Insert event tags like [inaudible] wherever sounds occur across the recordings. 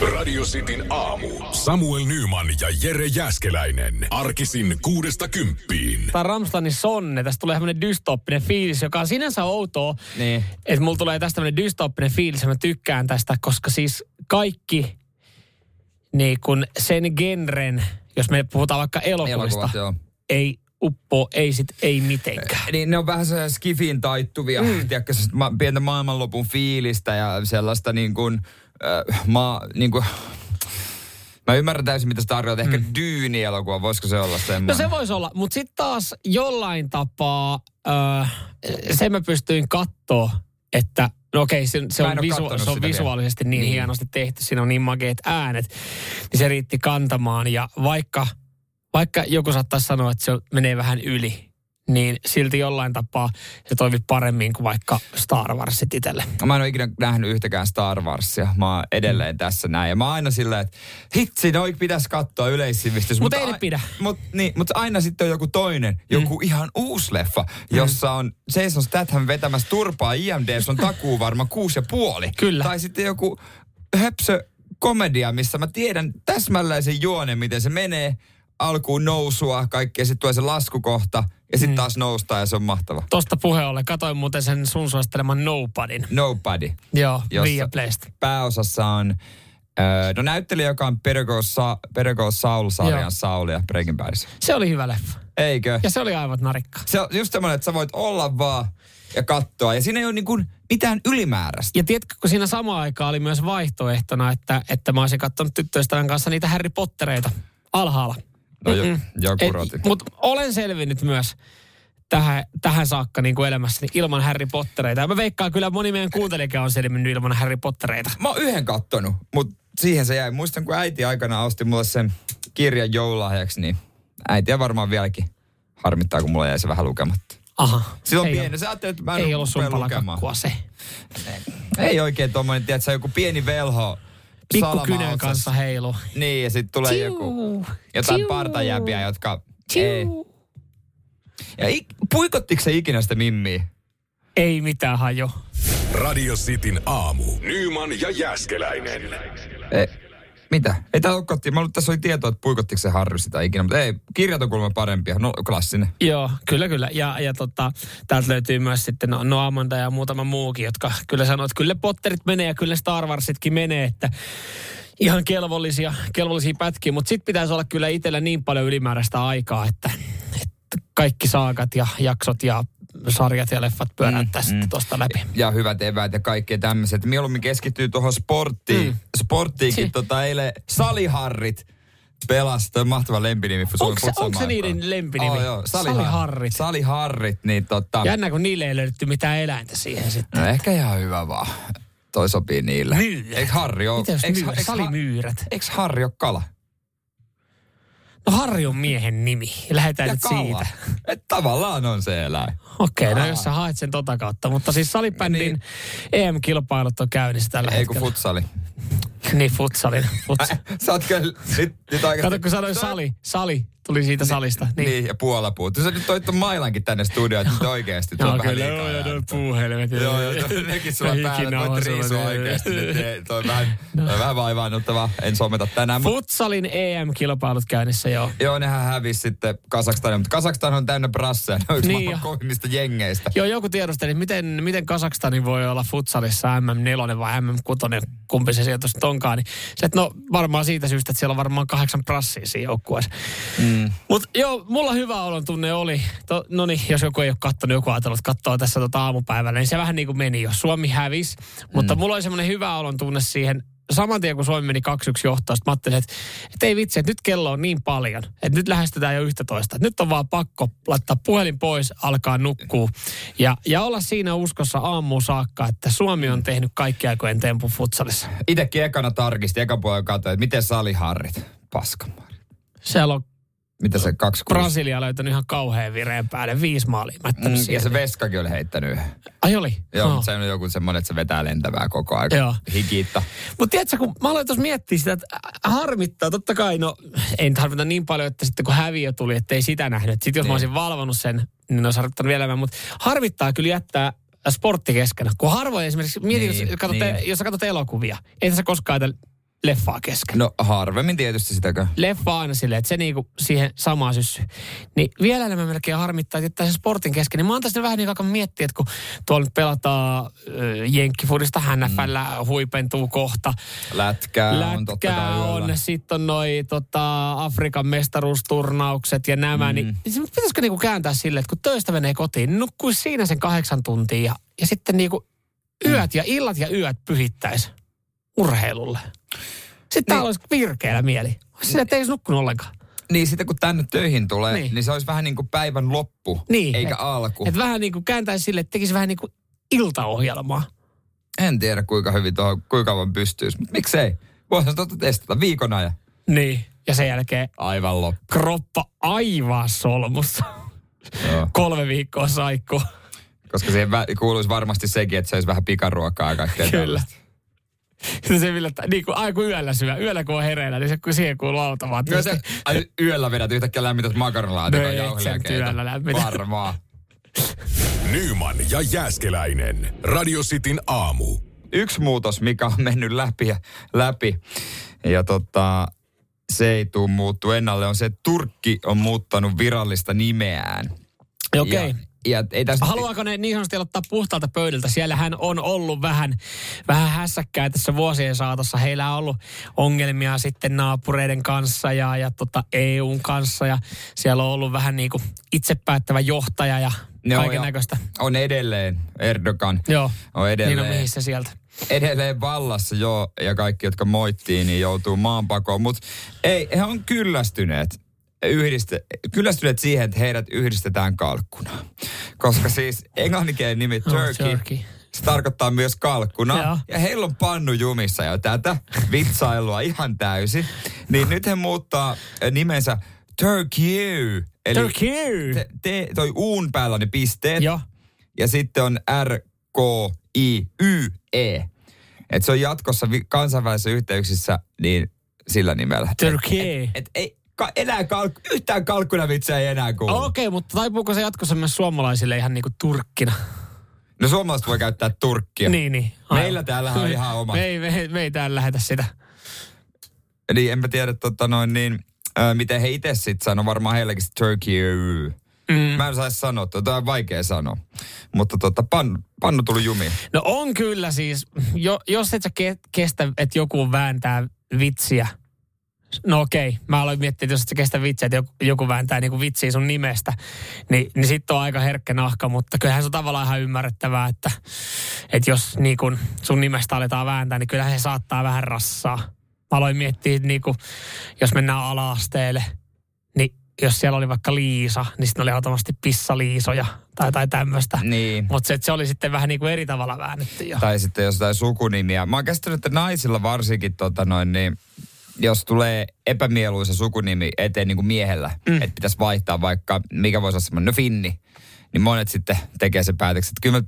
Radio Cityn aamu. Samuel Nyman ja Jere Jäskeläinen. Arkisin kuudesta kymppiin. Tämä Ramstanin sonne, tästä tulee tämmöinen dystoppinen fiilis, joka on sinänsä outoa. Niin. Että mulla tulee tästä tämmöinen dystoppinen fiilis ja mä tykkään tästä, koska siis kaikki niin kun sen genren, jos me puhutaan vaikka elokuvista, Elokuvat, ei uppo, ei sit, ei mitenkään. Niin ne on vähän sellaisia skifiin taittuvia, mm. tiedätkö, ma- pientä maailmanlopun fiilistä ja sellaista niin kuin, äh, ma, niin kuin, Mä ymmärrän täysin, mitä se tarkoittaa. Ehkä mm. dyyni-elokuva, voisiko se olla semmoinen? No se voisi olla, mutta sitten taas jollain tapaa öö, sen mä pystyin katsoa, että no okei, se, se Mä on, visu, se on visuaalisesti niin, vielä. niin Niin. hienosti tehty, siinä on niin makeat äänet, niin se riitti kantamaan. Ja vaikka, vaikka joku saattaisi sanoa, että se menee vähän yli, niin silti jollain tapaa se toimi paremmin kuin vaikka Star Warsit itselle. Mä en ole ikinä nähnyt yhtäkään Star Warsia. Mä oon edelleen tässä näin. Ja mä oon aina silleen, että hitsi, noi pitäisi katsoa yleissivistys. Mut ei ne ai- pidä. Mut, niin, mutta aina sitten on joku toinen, joku mm. ihan uusi leffa, jossa on Jason Statham vetämässä turpaa IMD, on takuu varma kuusi ja puoli. Kyllä. Tai sitten joku höpsö komedia, missä mä tiedän täsmälleen juonen, miten se menee. Alkuun nousua, kaikkea, sitten tulee se laskukohta ja sitten taas noustaan ja se on mahtava. Tosta puheen ollen, katoin muuten sen sun suositteleman Nobodyn. Nobody. Joo, Viaplaysta. pääosassa on Öö, no näyttelijä, joka on Call Sa- Saul-sarjan. Saulia Breaking Badissa. Se oli hyvä leffa. Eikö? Ja se oli aivan narikka. Se on just semmoinen, että sä voit olla vaan ja katsoa. Ja siinä ei ole niin kuin mitään ylimääräistä. Ja tiedätkö, kun siinä samaan aikaan oli myös vaihtoehtona, että, että mä olisin katsonut tyttöystävän kanssa niitä Harry Pottereita alhaalla. No jo. Mutta olen selvinnyt myös tähän, tähän saakka niin kuin elämässäni ilman Harry Pottereita. Ja mä veikkaan kyllä moni meidän kuuntelijakin on selvinnyt ilman Harry Pottereita. Mä oon yhden kattonut, mutta siihen se jäi. Muistan, kun äiti aikana osti mulle sen kirjan joululahjaksi, niin äitiä varmaan vieläkin harmittaa, kun mulla jäi se vähän lukematta. Aha. Silloin ei pieni. ole- Sä ajattelet, että mä en Ei ollut sun lukemaan. se. Ei oikein tommonen, tiedätkö, joku pieni velho. Pikku salama kynän otsassa. kanssa heilu. Niin, ja sitten tulee Tiu, joku, jotain tiu, partajäbiä, jotka... Ei. Ja ik, puikottiko se ikinä sitä mimmiä? Ei mitään hajo. Radio Cityn aamu. Nyman ja Jäskeläinen. Ei. Mitä? Ei ole kotti. Mä että tässä oli tietoa, että puikottiko se Harry sitä ikinä, mutta ei. Kirjat on kuulemma parempia. No, klassinen. Joo, kyllä, kyllä. Ja, ja tota, täältä löytyy myös sitten no, no Amanda ja muutama muukin, jotka kyllä sanoo, että kyllä Potterit menee ja kyllä Star Warsitkin menee, että ihan kelvollisia, kelvollisia pätkiä, mutta sitten pitäisi olla kyllä itsellä niin paljon ylimääräistä aikaa, että, että kaikki saakat ja jaksot ja sarjat ja leffat pyöräyttää mm, sitten tuosta läpi. Ja hyvät eväät ja kaikkea tämmöiset. Mieluummin keskittyy tuohon sporttiin. Mm. Sporttiinkin Si- tota eilen saliharrit pelasi. On mahtava lempinimi. Onko se- onko se niiden lempinimi? Oh, joo. Salihar- Saliharrit. Saliharrit, niin tota... Jännä, kun niille ei löydetty mitään eläintä siihen sitten. No ehkä ihan hyvä vaan. Toi sopii niille. Myyrät. Eikö Harri ole? Mitä jos eiks- myyrät? Salimyyrät. Eikö Harri ole kala? On miehen nimi. Lähdetään nyt siitä. Et tavallaan on se eläin. Okei, okay, no jos sä haet sen tota kautta. Mutta siis salibändin Niin. EM-kilpailut on käynnissä tällä Ei kun hetkellä. futsali. Niin, futsalin. Futs... [laughs] Sä oot kyllä nyt, nyt oikeasti... Kato, kun sanoin sali, sali tuli siitä salista. Niin. Niin. niin ja Puola puuttuu. Sä nyt toit ton mailankin tänne studioon, että nyt oikeasti. tuo Joo, vähän kyllä, liikaa joo, noin puuhelvetit. Joo, joo, toi- nekin sulla päällä. Niin. oikeasti. nyt. Ei, Toi on vähän, toi on vähän vaivaannuttavaa. En someta tänään. Futsalin EM-kilpailut käynnissä, joo. joo, nehän hävisi sitten Kasakstanin. Mutta Kazakstan on täynnä brasseja. Ne on yksi Niin niin kovimmista jengeistä. Joo, joku tiedosteli, miten, miten Kasakstani voi olla futsalissa MM4 vai MM6, kumpi se sieltä onkaan. Niin se, että no varmaan siitä syystä, että siellä on varmaan kahdeksan prassia siinä joukkueessa. Mm. Mutta joo, mulla hyvä olon tunne oli. No niin, jos joku ei ole kattonut, joku ajatellut, että katsoo tässä tota aamupäivällä, niin se vähän niin kuin meni jo. Suomi hävisi, mutta mulla oli semmoinen hyvä olon tunne siihen saman tien, kun Suomi meni 2-1 johtoon, sit mä ajattelin, että, että ei vitsi, että nyt kello on niin paljon, että nyt lähestytään jo 11. Että nyt on vaan pakko laittaa puhelin pois, alkaa nukkuu ja, ja olla siinä uskossa aamuun saakka, että Suomi on tehnyt kaikki aikojen tempun futsalissa. Itekin ekana tarkisti, eka puolella katsoin, että miten saliharrit. Paskamari. Siellä on Mitä se kaksi kuusi? Brasilia löytänyt ihan kauhean vireen päälle, viisi maalia mättänyt Mm, ja se Veskakin oli heittänyt. Ai oli? Joo, No. mutta se on joku semmoinen, että se vetää lentävää koko ajan. Joo. Hikiitta. Mutta tiedätkö, kun mä aloin tuossa miettiä sitä, että harmittaa, totta kai, no ei nyt harmita niin paljon, että sitten kun häviö tuli, että ei sitä nähnyt. Sitten jos mä Niin. olisin valvonnut sen, niin olisi harmittanut vielä enemmän. Mutta harmittaa kyllä jättää sportti keskenä. Kun harvoin esimerkiksi, mietin, Niin, jos, katsot, niin. jos sä katsot elokuvia, ei sä koskaan ajatella, leffaa kesken. No harvemmin tietysti sitäkö. Leffa aina silleen, että se niinku siihen samaan syssy. Niin vielä enemmän melkein harmittaa, että jättää sen sportin kesken. Niin mä antaisin vähän niin aikaa miettiä, että kun tuolla nyt pelataan äh, Jenkkifudista, NFL mm. huipentuu kohta. Lätkää, Lätkää on totta kai on, sitten on noi tota, Afrikan mestaruusturnaukset ja nämä, mm. niin se pitäisikö niinku kääntää silleen, että kun töistä menee kotiin, niin nukkuisi siinä sen kahdeksan tuntia ja, ja sitten niinku yöt ja illat ja yöt pyhittäisi urheilulle. Sitten niin. täällä olisi virkeällä mieli. Sillä, että ei olisi nukkunut ollenkaan. Niin sitten kun tänne töihin tulee, Niin. niin, se olisi vähän niin kuin päivän loppu, Niin. eikä et, alku. Et vähän niin kuin kääntäisi sille, että tekisi vähän niin kuin iltaohjelmaa. En tiedä kuinka hyvin tuohon, kuinka kauan pystyisi, mutta miksei. Voihan tuota testata viikon ajan. Niin. Ja sen jälkeen Aivan loppu. kroppa aivan solmussa. Joo. Kolme viikkoa saikku. Koska siihen kuuluisi varmasti sekin, että se olisi vähän pikaruokaa ja kaikkea Kyllä. tällaista. Sitten [laughs] se millä, niin kuin, ai kun yöllä syö, yöllä kun on hereillä, niin se kun siihen kuuluu Kyllä automaattisesti. se, ai, yöllä vedät yhtäkkiä lämmität makaronilaatikon No ei, jauhelia sen työllä lämmitä. Varmaan. [laughs] Nyman ja Jääskeläinen. Radio Cityn aamu. Yksi muutos, mikä on mennyt läpi ja läpi, ja tota, se ei tule muuttu ennalle, on se, että Turkki on muuttanut virallista nimeään. Okei. Ja, ja ei tästä... Haluaako ne niin sanotusti ottaa puhtaalta pöydältä? Siellähän on ollut vähän, vähän hässäkkää tässä vuosien saatossa. Heillä on ollut ongelmia sitten naapureiden kanssa ja, ja tota EUn kanssa. Ja siellä on ollut vähän niin kuin itsepäättävä johtaja ja Joo, kaiken näköistä. On edelleen Erdogan. Joo, On edelleen. niin on mihin se sieltä. edelleen vallassa joo, ja kaikki, jotka moittiin, niin joutuu maanpakoon. Mutta ei, he on kyllästyneet, yhdiste, kyllästyneet siihen, että heidät yhdistetään kalkkunaan. Koska siis englanninkielinen nimi Oh, turkey, turkey. se tarkoittaa myös kalkkuna. Joo. Ja heillä on pannu jumissa jo tätä vitsailua ihan täysin. Niin nyt he muuttaa nimensä Turkey. Eli Turkey! te, te, toi uun päällä on ne pisteet. Joo. Ja sitten on R-K-I-Y-E. Et se on jatkossa vi- kansainvälisissä yhteyksissä niin sillä nimellä. Turkey. Et ei ka, enää kalk, yhtään kalkkunavitsejä ei enää kuulu. Okei, mutta taipuuko se jatkossa myös suomalaisille ihan niin kuin turkkina? No suomalaiset voi käyttää turkkia. Niin, niin. aivan. Meillä täällä on ihan [laughs] oma. Me ei, me, me ei täällä lähetä sitä. Eli enpä tiedä, tota noin, niin, äh, miten he itse sitten sanoo. Varmaan heilläkin se turkey. Mm. Mä en saisi sanoa, tota on vaikea sanoa. Mutta tota, pannu, pannu tuli jumiin. No on kyllä siis, jo, jos et sä ke, kestä, että joku vääntää vitsiä. No okei, mä aloin miettiä, että jos et sä kestä vitsiä, että joku, joku vääntää niinku vitsiä sun nimestä, niin, niin sitten on aika herkkä nahka, mutta kyllähän se on tavallaan ihan ymmärrettävää, että, että jos niinku sun nimestä aletaan vääntää, niin kyllähän se saattaa vähän rassaa. Mä aloin miettiä, niinku, jos mennään ala-asteelle, niin jos siellä oli vaikka Liisa, niin sitten oli automaattisesti Pissa-Liisoja tai, tai tämmöistä. Niin. Mutta se, se oli sitten vähän niin kuin eri tavalla väännetty jo. Tai sitten jostain sukunimiä. Mä oon käsittänyt, että naisilla varsinkin, tota noin, niin, jos tulee epämieluisa sukunimi eteen niin kuin miehellä, mm. että pitäisi vaihtaa vaikka, mikä voisi olla semmoinen, no Finni, niin monet sitten tekee sen päätöksen, että kyllä mä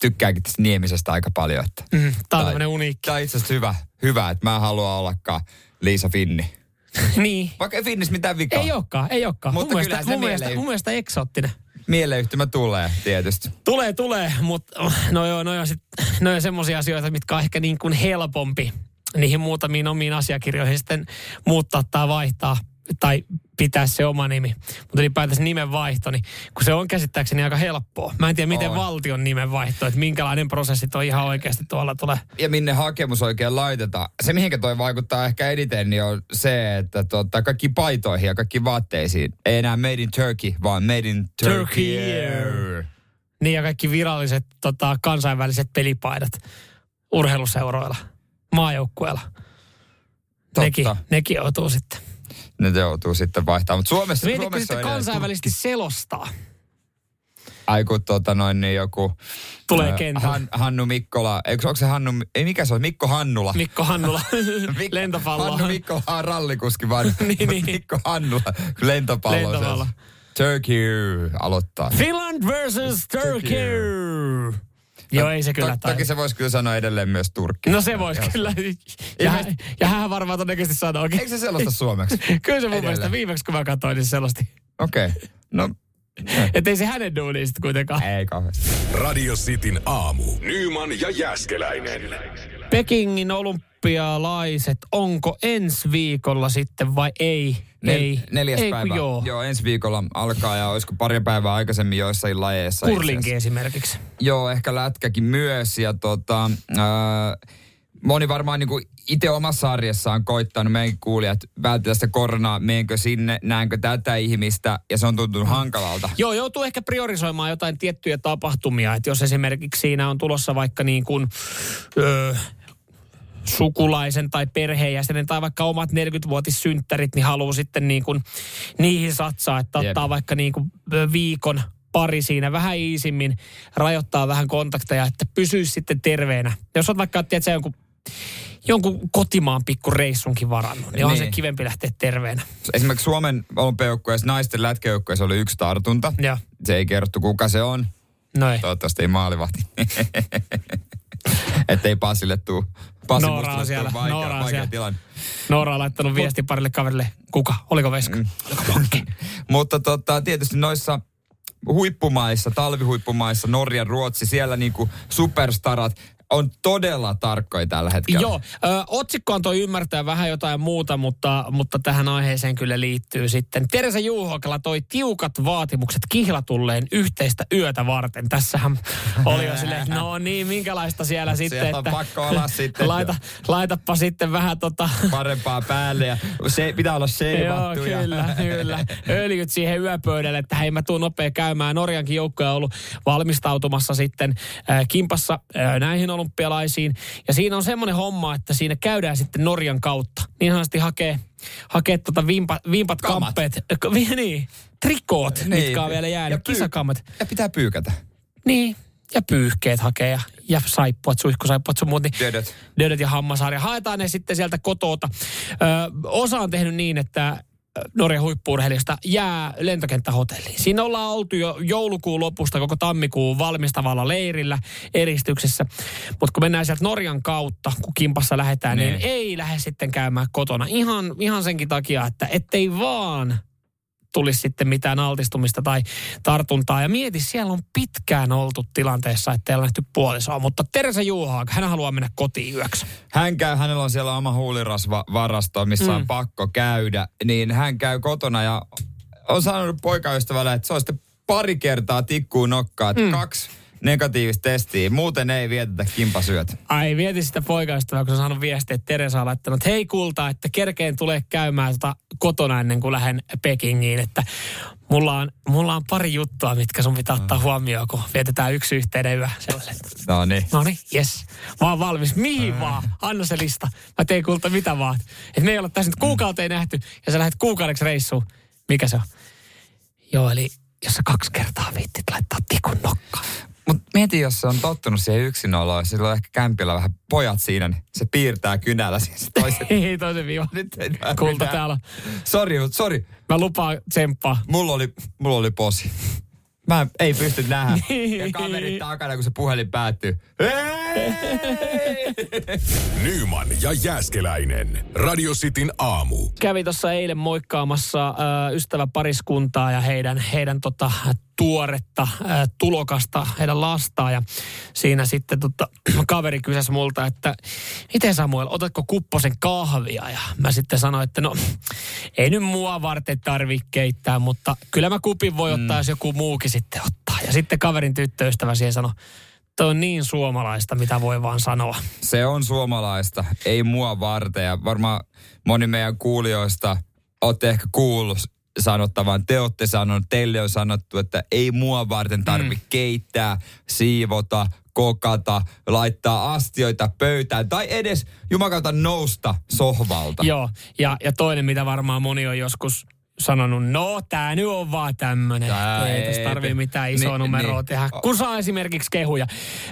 tykkäänkin tästä Niemisestä aika paljon. Että, Mm, Tämä on tämmöinen uniikki. Tämä on itse asiassa hyvä, hyvä, että mä en halua ollakaan Liisa Finni. [laughs] niin. Vaikka ei Finnissä mitään vikaa. Ei olekaan, ei olekaan. Mutta mun, mielestä, se mun, mielestä, mun mielestä eksoottinen. Mieleyhtymä tulee tietysti. Tulee, tulee, mutta no joo, no joo, sit, no joo semmoisia asioita, mitkä on ehkä niin kuin helpompi niihin muutamiin omiin asiakirjoihin sitten muuttaa tai vaihtaa tai pitää se oma nimi. Mutta ylipäätänsä nimen vaihto, niin kun se on käsittääkseni aika helppoa. Mä en tiedä, miten On. valtion nimen vaihto, että minkälainen prosessi toi ihan oikeasti tuolla tulee. ja minne hakemus oikein laitetaan. Se, mihinkä toi vaikuttaa ehkä eniten, niin on se, että tota, kaikki paitoihin ja kaikki vaatteisiin ei enää made in Turkey, vaan made in Turkey. Turkey. Niin ja kaikki viralliset tota, kansainväliset pelipaidat urheiluseuroilla, maajoukkueilla. Nekin, Totta. nekin joutuu sitten. Ne joutuu sitten vaihtamaan. Mutta Suomessa, Mietitkö Suomessa sitten kansainvälisesti selostaa? Ai kun tota noin, niin joku... Tulee ää, kentälle. Han, Hannu Mikkola, eikö onko se Hannu, ei mikä se on, Mikko Hannula. Mikko Hannula, [laughs] Mik- lentopallo. Hannu Mikkola on rallikuski vaan, [laughs] Niin, niin. Mikko Hannula, lentopallo. on Lentopallo. Turkey aloittaa. Finland versus Turkey. Joo, ei se kyllä to. Toki se voisi kyllä sanoa edelleen myös Turkki. No se voisi kyllä. Ja, hän, ja hän varmaan todennäköisesti sanookin. Eikö se selosta suomeksi? [laughs] Kyllä se mun Edelleen. mielestä viimeksi kun mä katsoin, niin se selosti. Okei. Okay. No, [laughs] Että ei se hänen duuniin sitten kuitenkaan. ei kauheasti. Radio Cityn aamu. Nyman ja Jääskeläinen. Pekingin olympialaiset, onko ensi viikolla sitten vai ei? Nel- ei. Neljäs ei, päivä. Joo. joo, ensi viikolla alkaa ja olisiko pari päivää aikaisemmin joissain lajeissa. Kurlinki esimerkiksi. Joo, ehkä lätkäkin myös. Ja tota, ää, moni varmaan niinku itse omassa arjessaan koittanut meidän kuulijat välttää sitä koronaa, meenkö sinne, näenkö tätä ihmistä, ja se on tuntunut hankalalta. Joo, joutuu ehkä priorisoimaan jotain tiettyjä tapahtumia. Että jos esimerkiksi siinä on tulossa vaikka niin kuin, öö, sukulaisen tai perheenjäsenen tai vaikka omat 40-vuotissynttärit, niin haluaa sitten niin kuin niihin satsaa, että Jep. ottaa vaikka niin kuin viikon pari siinä vähän iisimmin, rajoittaa vähän kontakteja, että pysyisi sitten terveenä. Jos on vaikka, tiedätkö, jonkun, jonkun kotimaan pikku reissunkin varannut, niin, niin. on se kivempi lähteä terveenä. Esimerkiksi Suomen olympiajoukkueessa naisten lätkäjoukkueessa oli yksi tartunta. Joo. Se ei kerrottu, kuka se on. No ei. Toivottavasti ei maalivahti. [laughs] Että ei Pasille tuu. Pasi Noora on siellä, Vaikea, Noora on siellä. tilanne. Noora on laittanut viesti parille kaverille. Kuka? Oliko Veska? Mm. Oliko Pankki? Mutta tota, tietysti noissa huippumaissa, talvihuippumaissa, Norja, Ruotsi, siellä niinku superstarat on todella tarkkoja tällä hetkellä. Joo, ö, otsikko antoi ymmärtää vähän jotain muuta, mutta, mutta tähän aiheeseen kyllä liittyy sitten. Teresa Juuhokala toi tiukat vaatimukset kihlatulleen yhteistä yötä varten. Tässähän oli jo silleen, no niin, minkälaista siellä sitten, Siellä on että pakko olla sitten. laita, laitapa sitten vähän tota... Parempaa päälle ja se pitää olla Joo, seivattu. ja- kyllä, kyllä. Öljyt siihen yöpöydälle, että hei mä tuun nopea käymään. Norjankin joukkoja on ollut valmistautumassa sitten äh, kimpassa äh, näihin olympialaisiin. Ja siinä on semmoinen homma, että siinä käydään sitten Norjan kautta. Niin sanotusti hakee, hakee tota vimpa, vimpat Kamat. kamppeet. Vi- [laughs] niin, trikoot, niin, mitkä on vielä jäänyt. Ja pyy- Kisakammat. Ja pitää pyykätä. Niin, ja pyyhkeet hakee ja, ja saippuat, suihkusaippuat sun muut. Niin Dödöt. Dödöt ja hammasharja. Haetaan ne sitten sieltä kotota. Ö, osa on tehnyt niin, että Norjan huippuurheilijasta jää lentokenttähotelliin. Siinä ollaan oltu jo joulukuun lopusta koko tammikuun valmistavalla leirillä eristyksessä. Mutta kun mennään sieltä Norjan kautta, kun kimpassa lähdetään, niin, Niin. niin ei lähde sitten käymään kotona. Ihan, ihan senkin takia, että ettei vaan tulisi sitten mitään altistumista tai tartuntaa. Ja mieti, siellä on pitkään oltu tilanteessa, että ei ole nähty puolisoa. Mutta Teresa Juuhaak, hän haluaa mennä kotiin yöksi. Hän käy, hänellä on siellä oma huulirasvarasto, missä mm. on pakko käydä, niin hän käy kotona ja on sanonut poikaystävälle, että se on sitten pari kertaa tikkuun nokkaa, että mm. kaksi negatiivista testiä, muuten ei vietetä kimpasyöt. Ai mieti sitä poikaystävää, kun on saanut viestiä, että Teresa on laittanut, että hei kulta, että kerkeen tulee käymään tota kotona ennen kuin lähden Pekingiin, että mulla on, mulla on pari juttua, mitkä sun pitää ottaa huomioon, kun vietetään yksi yhteinen yö. No niin. No niin, yes. Mä oon valmis. Mihin vaan? Anna se lista. Mä teen kulta mitä vaan. Et me ei olla tässä nyt kuukauteen nähty ja sä lähdet kuukaudeksi reissuun. Mikä se on? Joo, eli jos sä kaksi kertaa viittit laittaa tikun nokkaan. Mutta mieti, jos se on tottunut siihen yksinoloon, sillä on ehkä kämpillä vähän pojat siinä, niin se piirtää kynällä siis toiset. [laughs] Ei toisen viiva. Nyt ei Kulta mitään. täällä. Sori, sori. Mä lupaan tsemppaa. Mulla oli, mulla oli posi. Mä ei pysty nähdä. [laughs] Ja kaverit takana, kun se puhelin päättyy. Nyman ja Jääskeläinen. Radio Cityn aamu. Kävi tuossa eilen moikkaamassa äh, ystäväpariskuntaa ja heidän, heidän tota, tuoretta äh, tulokasta, heidän lastaan. Ja siinä sitten tota, [clears throat] kaveri kysäsi multa, että miten Samuel, otatko kupposen kahvia? Ja mä sitten sanoin, että no ei nyt mua varten tarvi keittää, mutta kyllä mä kupin voi ottaa, mm. jos joku muukin sitten ottaa. Ja sitten kaverin tyttöystävä siihen sanoi, Toi on niin suomalaista, mitä voi vaan sanoa. Se on suomalaista, ei mua varten. Ja varmaan moni meidän kuulijoista olette ehkä kuullut sanottavan, te olette sanonut, teille on sanottu, että ei mua varten tarvi mm. keittää, siivota, kokata, laittaa astioita pöytään tai edes jumakauta nousta sohvalta. Joo, ja, ja toinen, mitä varmaan moni on joskus sanonut, no tää nyt on vaan tämmönen. Tää ei ei- tässä tarvii mitään isoa Niin, numeroa niin. tehdä. Kun saa esimerkiksi kehuja.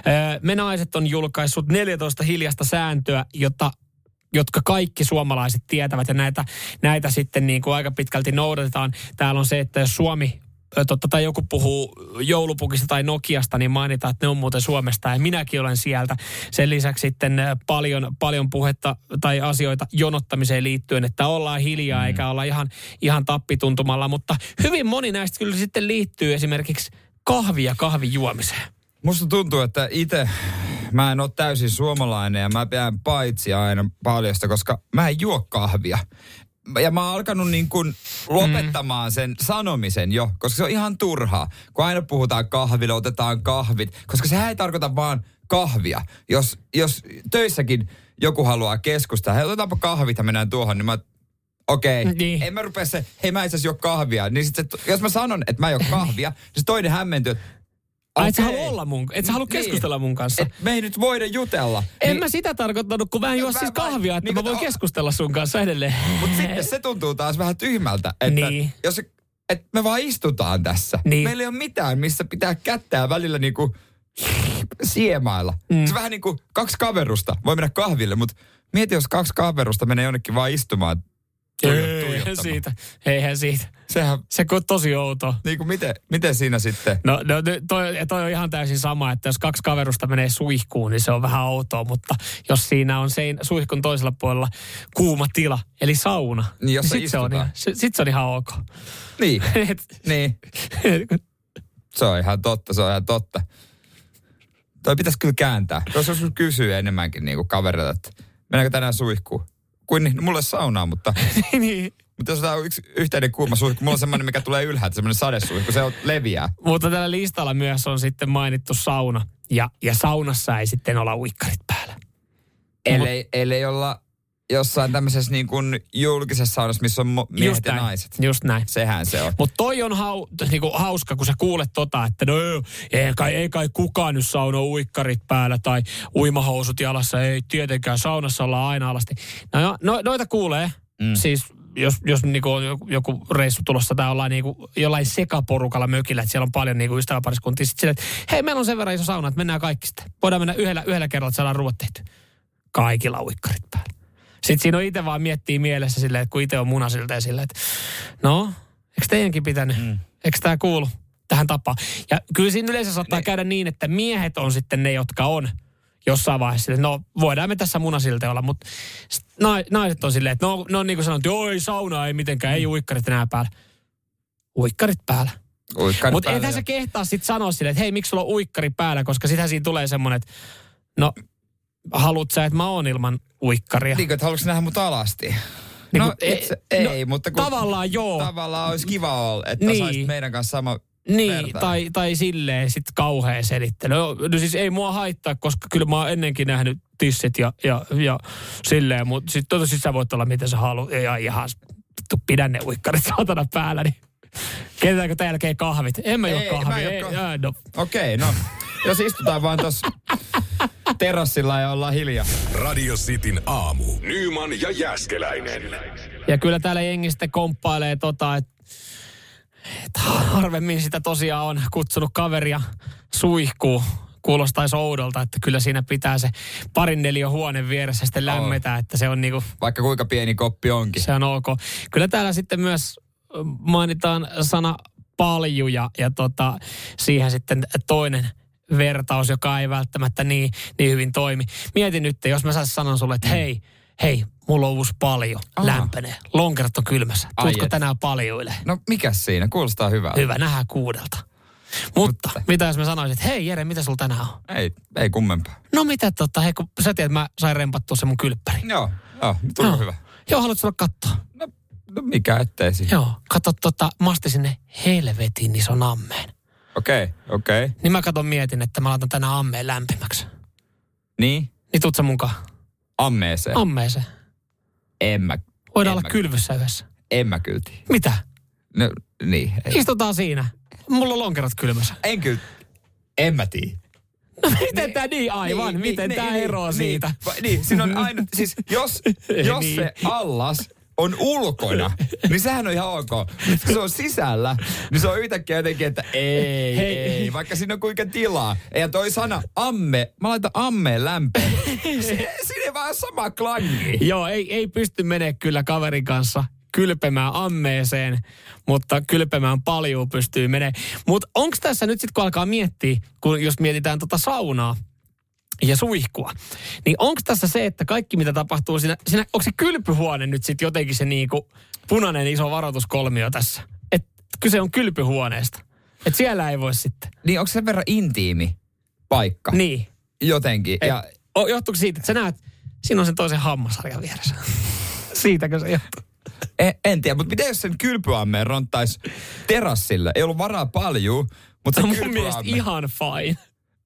Öö, Me naiset on julkaissut 14 hiljasta sääntöä, jota jotka kaikki suomalaiset tietävät ja näitä, näitä sitten niin kuin aika pitkälti noudatetaan. Täällä on se, että jos Suomi totta, tai joku puhuu joulupukista tai Nokiasta, niin mainitaan, että ne on muuten Suomesta ja minäkin olen sieltä. Sen lisäksi sitten paljon, paljon puhetta tai asioita jonottamiseen liittyen, että ollaan hiljaa mm. eikä olla ihan, ihan tappituntumalla, mutta hyvin moni näistä kyllä sitten liittyy esimerkiksi kahvia kahvin juomiseen. Musta tuntuu, että itse mä en ole täysin suomalainen ja mä pidän paitsi aina paljosta, koska mä en juo kahvia. Ja mä oon alkanut niin kuin lopettamaan sen sanomisen jo, koska se on ihan turhaa. Kun aina puhutaan kahvilla, otetaan kahvit, koska sehän ei tarkoita vaan kahvia. Jos, jos töissäkin joku haluaa keskustaa, hei otetaanpa kahvit ja mennään tuohon, niin mä okei, okay. niin. en mä rupea se, hei mä itse juo kahvia. Niin sit se, jos mä sanon, että mä en juo kahvia, niin se toinen hämmentyy, että Ai, et sä halua olla mun, et sä halua niin. keskustella mun kanssa. Et me ei nyt voida jutella. En niin. mä sitä tarkoittanut, kun mä en juo siis kahvia, että niin, mä voin keskustella sun kanssa edelleen. Mutta sitten se tuntuu taas vähän tyhmältä, että niin. jos että me vaan istutaan tässä. Niin. Meillä ei ole mitään, missä pitää kättää välillä niinku siemailla. Mm. Se vähän niin kuin kaksi kaverusta voi mennä kahville, mutta mieti, jos kaksi kaverusta menee jonnekin vaan istumaan Eihän siitä. Eihän siitä. Sehän... Se on tosi outo. Niin kuin miten, miten siinä sitten? No, no toi, toi on ihan täysin sama, että jos kaksi kaverusta menee suihkuun, niin se on vähän outoa, mutta jos siinä on sein, suihkun toisella puolella kuuma tila, eli sauna, niin, jos niin sit, se on, sit se on ihan ok. Niin, [laughs] niin. [laughs] Se on ihan totta, se on ihan totta. Toi pitäisi kyllä kääntää. Jos jos kysyy enemmänkin niin kaverilta, että mennäänkö tänään suihkuun? Kuin niin, mulle saunaa, mutta... [laughs] niin. Mutta jos on yksi yhteinen kuuma suihku, mulla on semmoinen, mikä tulee ylhäältä, semmoinen sadesuihku, se on leviää. Mutta tällä listalla myös on sitten mainittu sauna. Ja, ja saunassa ei sitten olla uikkarit päällä. Ellei, Mut, ellei olla jossain tämmöisessä niin kuin julkisessa saunassa, missä on miehet just ja näin, naiset. Just näin. Sehän se on. Mutta toi on hau, niin kuin hauska, kun sä kuulet tota, että no ei kai, ei kai kukaan nyt sauno uikkarit päällä tai uimahousut jalassa. Ei tietenkään, saunassa ollaan aina alasti. No, no noita kuulee. Mm. Siis jos, jos niinku on joku reissu tulossa tai ollaan niinku jollain sekaporukalla mökillä, että siellä on paljon niinku ystäväpariskuntia, sitten että hei, meillä on sen verran iso sauna, että mennään kaikki sitten. Voidaan mennä yhdellä, yhdellä kerralla, että saadaan ruoat tehty. Kaikilla uikkarit päällä. Sitten siinä on itse vaan miettii mielessä silleen, että kun itse on munasilta ja silleen, että no, eikö teidänkin pitänyt, mm. eikö tämä kuulu tähän tapaan? Ja kyllä siinä yleensä saattaa ne. käydä niin, että miehet on sitten ne, jotka on jossain vaiheessa että no voidaan me tässä munasilta olla, mutta naiset on silleen, että no, no niin kuin sanottu, joo ei sauna, ei mitenkään, ei uikkarit enää päällä. Uikkarit päällä. Mutta ethän sä kehtaa sitten sanoa silleen, että hei, miksi sulla on uikkari päällä, koska sitähän siinä tulee semmoinen, että no haluat sä, että mä oon ilman uikkaria. Niin, että haluatko nähdä mut alasti? Niin no, itse, no, ei, mutta kun, tavallaan joo. Tavallaan olisi kiva olla, että niin. saisit meidän kanssa sama niin, tai, tai silleen sit kauhea selittely. No, no siis ei mua haittaa, koska kyllä mä oon ennenkin nähnyt tissit ja, ja, ja silleen, mutta sitten tota, sit sä voit olla mitä sä haluat. Ja ihan pidä ne uikkarit [laughs] saatana päällä, niin Keitetäänkö tämän jälkeen kahvit? En mä juo kahvia. no. Okei, okay, no. Jos istutaan vaan tuossa terassilla ja ollaan hiljaa. Radio Cityn aamu. Nyman ja Jäskeläinen. Ja kyllä täällä jengi sitten komppailee tota, että et harvemmin sitä tosiaan on kutsunut kaveria suihkuun kuulostaisi oudolta, että kyllä siinä pitää se parin neljä huone vieressä sitten lämmetä, että se on niinku... Vaikka kuinka pieni koppi onkin. Se on ok. Kyllä täällä sitten myös mainitaan sana palju ja, ja tota, siihen sitten toinen vertaus, joka ei välttämättä niin, niin hyvin toimi. Mietin nyt, jos mä saisin sanon sulle, että mm. hei, hei, mulla on uusi paljon, Aha. lämpenee, lonkerat on kylmässä. Tuutko tänään paljoille? No mikä siinä, kuulostaa hyvää. Hyvä, nähdään kuudelta. Mutta, Mutta mitä jos mä sanoisin, että hei Jere, mitä sulla tänään on? Ei, ei kummempaa. No mitä tota, hei kun sä tiedät, mä sain rempattua se mun kylppäri. Joo, joo, tuli no. hyvä. Joo, haluatko sulla katsoa? No, no mikä ettei siinä. Joo, kato tota, mä astin sinne helvetin ison ammeen. Okei, okay, okei. Okay. Niin mä katon mietin, että mä laitan tänään ammeen lämpimäksi. Niin? Niin tuut sä mukaan? Ammeeseen? Ammeeseen. En mä. Voidaan en olla mä, kylvyssä yhdessä. En mä kylti. Mitä? No, niin. Ei. Istutaan siinä. Mulla on lonkerot kylmässä. En kyllä. En mä tiedä. No miten niin, tämä niin aivan? Niin, miten niin, tämä niin, eroaa niin, siitä? Niin, siinä on aina, siis jos, [laughs] jos niin. se allas on ulkona, niin sehän on ihan ok. Mutta kun se on sisällä, niin se on yhtäkkiä jotenkin, että ei, Hei. ei, vaikka siinä on kuinka tilaa. Ja toi sana amme, mä laitan ammeen lämpöön. siinä ei vaan sama klangi. Joo, ei, ei pysty menee kyllä kaverin kanssa kylpemään ammeeseen, mutta kylpemään paljon pystyy menee. Mutta onko tässä nyt sitten, kun alkaa miettiä, kun jos mietitään tota saunaa, ja suihkua. Niin onko tässä se, että kaikki mitä tapahtuu siinä, siinä onko se kylpyhuone nyt sitten jotenkin se niinku punainen iso varoituskolmio tässä? Että kyse on kylpyhuoneesta. Että siellä ei voi sitten. Niin onko se sen verran intiimi? paikka. Niin. Jotenkin. Et, ja o, johtuuko siitä, että sä näet, siinä on sen toisen hammasarjan vieressä. [laughs] Siitäkö se johtuu? en, en tiedä, mutta miten jos sen kylpyammeen ronttaisi terassille? Ei ollut varaa paljon, mutta Se on mun mielestä ihan fine.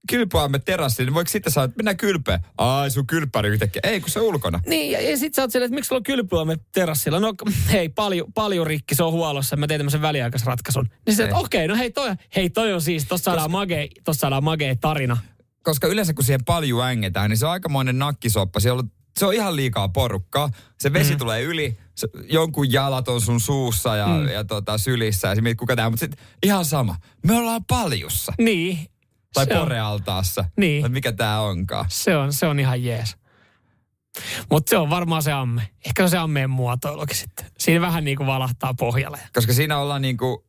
Kylpyamme terassille, niin voiko sitten sanoa, että mennään kylpeen? Ai, sun kylppäri yhtäkkiä. Ei, kun se ulkona. Niin, ja, ja sit sä oot silleen, että miksi sulla on kylpyamme terassilla? No hei, paljon, paljon rikki, se on huollossa, mä teen tämmöisen väliaikaisratkaisun. Niin sä, okei, no hei toi, hei toi on siis, tossa saadaan magee, tossa saadaan magee tarina. Koska yleensä kun siihen paljon ängetään, niin se on aikamoinen nakkisoppa. Se on, se on ihan liikaa porukkaa. Se vesi mm. tulee yli, se, jonkun jalat on sun suussa ja, mm. ja tota, sylissä ja se kuka tää. Mutta sitten ihan sama. Me ollaan paljussa. Niin. Tai se on, porealtaassa. Niin. Tai mikä tää onkaan. se on, se on ihan jees. Mutta se on varmaan se amme. Ehkä se on se ammeen muotoilukin sitten. Siinä vähän niin kuin valahtaa pohjalle. Koska siinä ollaan niinku... se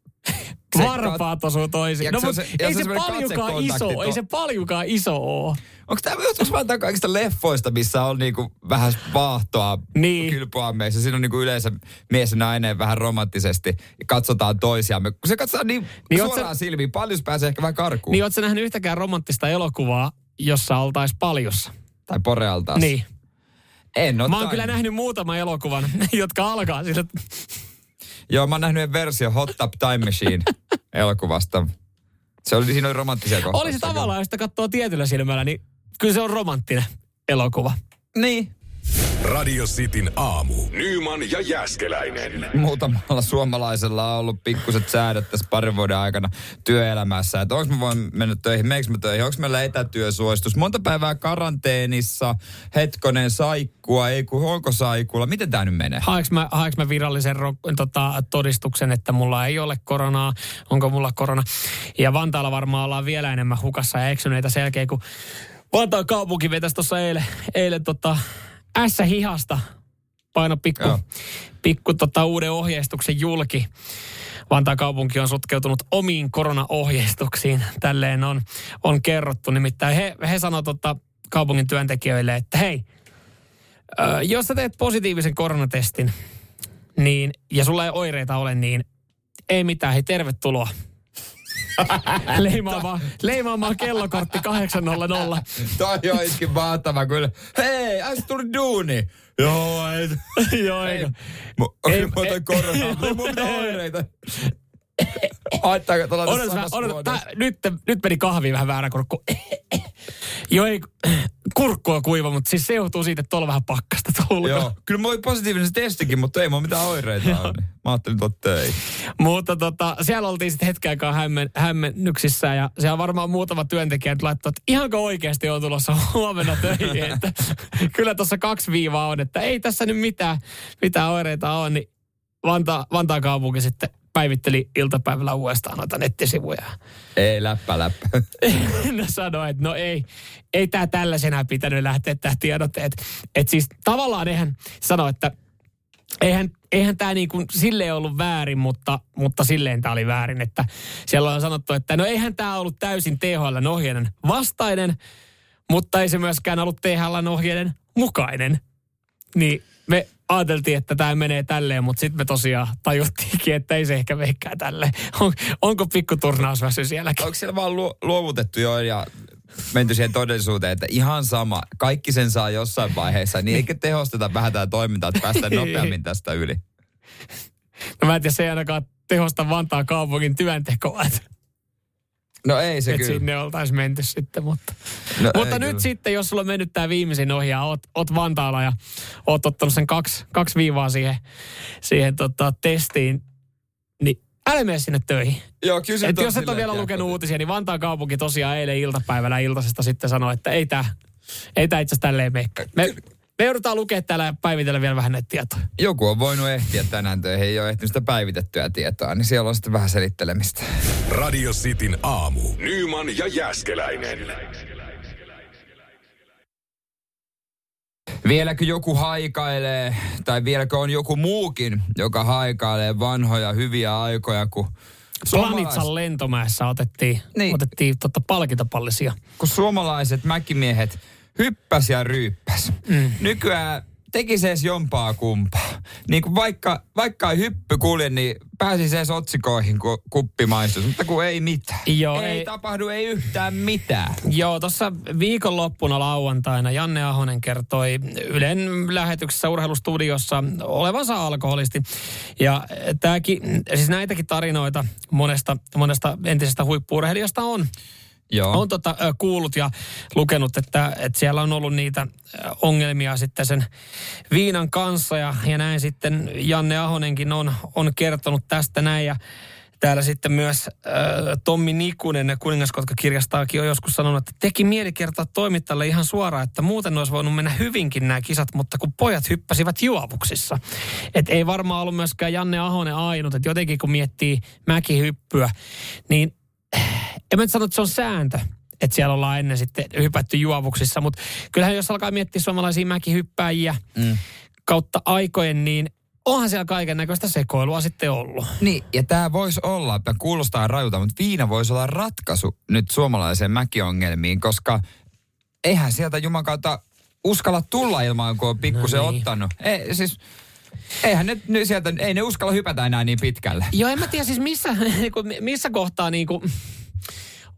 Varpaat osuu toisiin. No, se se- ei se se, paljonkaan iso, ei se paljonkaan iso oo. Onko tämä johtuuko vaan tää kaikista leffoista, missä on niinku vähän vaahtoa Niin. kylpyammeissa? Siinä on niinku yleensä mies ja nainen vähän romanttisesti ja katsotaan toisiamme. Kun se katsotaan niin, Niin suoraan sä- silmiin, paljon pääsee ehkä vähän karkuun. Niin ootko nähnyt yhtäkään romanttista elokuvaa, jossa oltais paljossa? Tai porealtaas. Niin. En Mä oon tainnut. kyllä nähnyt muutaman elokuvan, [laughs] jotka alkaa sillä, Joo, mä oon nähnyt versio Hot Tub Time Machine [laughs] elokuvasta. Se oli, siinä oli romanttisia kohtauksia. oli se tavallaan, jos sitä katsoo tietyllä silmällä, niin kyllä se on romanttinen elokuva. Niin. Radio Cityn aamu. Nyman ja Jäskeläinen. Muutamalla suomalaisella on ollut pikkuset säädöt tässä parin vuoden aikana työelämässä. Että onko mä voin mennä töihin, meneekö mä töihin, onko meillä etätyösuositus, monta päivää karanteenissa, hetkonen saikkua, ei kun onko saikulla, miten tämä nyt menee? Haeks mä, haeks mä virallisen ro, tota, todistuksen, että mulla ei ole koronaa, onko mulla korona. Ja Vantaalla varmaan ollaan vielä enemmän hukassa ja eksyneitä sen jälkeen, kun Vantaan kaupunki vetäisi tuossa eilen, eilen tota, S-hihasta paino pikku, Joo. pikku tota, uuden ohjeistuksen julki. Vantaan kaupunki on sotkeutunut omiin koronaohjeistuksiin. Tälleen on, on kerrottu. Nimittäin he, he sanoo tota, kaupungin työntekijöille, että hei, Ö, jos sä teet positiivisen koronatestin, niin, ja sulla ei oireita ole, niin ei mitään, hei tervetuloa. [laughs] leimaamaan, leimaamaan kellokortti 800. Toi on itkin mahtava kyllä. Hei, äsken tuli duuni. Joo, ei. Joo, Ei- ei- koronaa, mutta ei mulla oireita. Haittaako tuolla Odotas, samassa odotas, tää, nyt, nyt meni kahvi vähän väärä kurkku. Joo, ei, kurkku on kuiva, mutta siis se johtuu siitä, että tuolla vähän pakkasta tullut. Joo, kyllä mulla oli positiivinen testikin, mutta ei mulla mitään oireita ole. Niin. Mä ajattelin, että ei. Mutta tota, siellä oltiin sitten hetken aikaa hämmen, hämmennyksissä ja siellä varmaan muutama työntekijä nyt laittoi, että ihanko oikeasti on tulossa huomenna töihin. [laughs] Että, kyllä tuossa kaksi viivaa on, että ei tässä nyt mitään, mitään oireita ole. Niin Vanta, Vantaan kaupunki sitten päivitteli iltapäivällä uudestaan noita nettisivuja. Ei, läppä, läppä. [laughs] ne sanoi, että no ei, ei tämä tällaisena pitänyt lähteä tämä tiedote. Että et siis tavallaan eihän sano, että eihän, eihän tämä niin kuin silleen ollut väärin, mutta, mutta silleen tämä oli väärin. Että siellä on sanottu, että no eihän tämä ollut täysin THLn ohjeiden vastainen, mutta ei se myöskään ollut THLn ohjeiden mukainen. Niin me ajateltiin, että tämä menee tälleen, mutta sitten me tosiaan tajuttiinkin, että ei se ehkä meikään tälleen. On, onko pikku turnausväsy sielläkin? Onko siellä vaan luo, luovutettu jo ja menty siihen todellisuuteen, että ihan sama, kaikki sen saa jossain vaiheessa, niin eikö tehosteta vähän tämä toimintaa, että päästään nopeammin tästä yli? No mä en tiedä, se ei ainakaan tehosta Vantaan kaupungin työntekoa, No ei se et kyllä. sinne oltaisiin menty sitten. Mutta, No mutta nyt kyllä. sitten, jos sulla on mennyt tämä viimeisin ohi ja oot, oot Vantaalla ja oot ottanut sen kaksi, kaksi viivaa siihen, siihen tota, testiin, niin älä mene sinne töihin. Joo, kyllä Et jos et ole vielä lukenut jää uutisia, niin Vantaan kaupunki tosiaan eilen iltapäivällä iltasesta sitten sanoi, että ei tämä ei tää itse asiassa tälleen mene. Me, me joudutaan lukemaan täällä ja päivitellä vielä vähän näitä tietoja. joku on voinut ehtiä tänään töihin, ei ole ehtinyt sitä päivitettyä tietoa, niin siellä on sitten vähän selittelemistä. Radio Cityn aamu. Nyman ja Jäskeläinen. Vieläkö joku haikailee, tai vieläkö on joku muukin, joka haikailee vanhoja hyviä aikoja, kun Planitsan lentomäessä otettiin, niin. Otettiin tota palkintopallisia. kun suomalaiset mäkimiehet hyppäs ja ryyppäs. Mm. Nykyään tekisi edes jompaa kumpaa. Niin kuin vaikka, vaikka ei hyppy kulje, niin pääsisi edes otsikoihin, kun kuppi maistus. Mutta kun ei mitään. Joo, ei, ei- tapahdu ei yhtään mitään. Joo, tuossa viikonloppuna lauantaina Janne Ahonen kertoi Ylen lähetyksessä urheilustudiossa olevansa alkoholisti. Ja tämäkin, siis näitäkin tarinoita monesta, monesta entisestä huippuurheilijasta on. Joo. On tota, kuullut ja lukenut, että, että siellä on ollut niitä ongelmia sitten sen viinan kanssa ja, ja näin sitten Janne Ahonenkin on, on kertonut tästä näin ja Täällä sitten myös äh, Tommi Nikunen Kuningaskotka-kirjastaakin on joskus sanonut, että teki mieli kertoa toimittajalle ihan suoraan, että muuten olisi voinut mennä hyvinkin nämä kisat, mutta kun pojat hyppäsivät juovuksissa. Et ei varmaan ollut myöskään Janne Ahonen ainut, että jotenkin kun miettii mäkihyppyä, niin en mä nyt sano, että se on sääntö, että siellä ollaan ennen sitten hypätty juovuksissa, mutta kyllähän jos alkaa miettiä suomalaisia mäkihyppääjiä mm. kautta aikojen, niin onhan siellä kaiken näköistä sekoilua sitten ollut. Niin, ja tämä voisi olla, että kuulostaa rajulta, mutta viina voisi olla ratkaisu nyt suomalaiseen mäkiongelmiin, koska eihän sieltä Juman kautta uskalla tulla ilman, kun on pikkusen No niin. ottanut. Ei, siis, eihän ne, ne sieltä, ei ne uskalla hypätä enää niin pitkälle. Joo, en mä tiedä siis missä, [laughs] missä kohtaa niinku,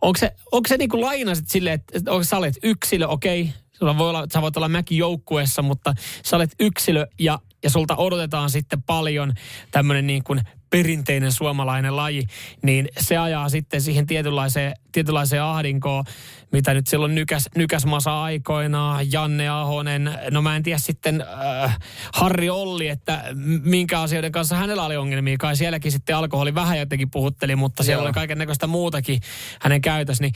onko se, onko se niinku laina sit silleen, että onko sä olet yksilö, okei, sulla voi olla, sä voit olla mäkijoukkueessa, mutta sä olet yksilö ja, ja sulta odotetaan sitten paljon tämmöinen niin kuin perinteinen suomalainen laji, niin se ajaa sitten siihen tietynlaiseen, tietynlaiseen ahdinkoon, mitä nyt silloin nykäs, nykäs masa aikoinaan, Janne Ahonen, no mä en tiedä sitten äh, Harri Olli, että minkä asioiden kanssa hänellä oli ongelmia, kai sielläkin sitten alkoholi vähän jotenkin puhutteli, mutta siellä Joo. oli kaiken näköistä muutakin hänen käytössä, niin,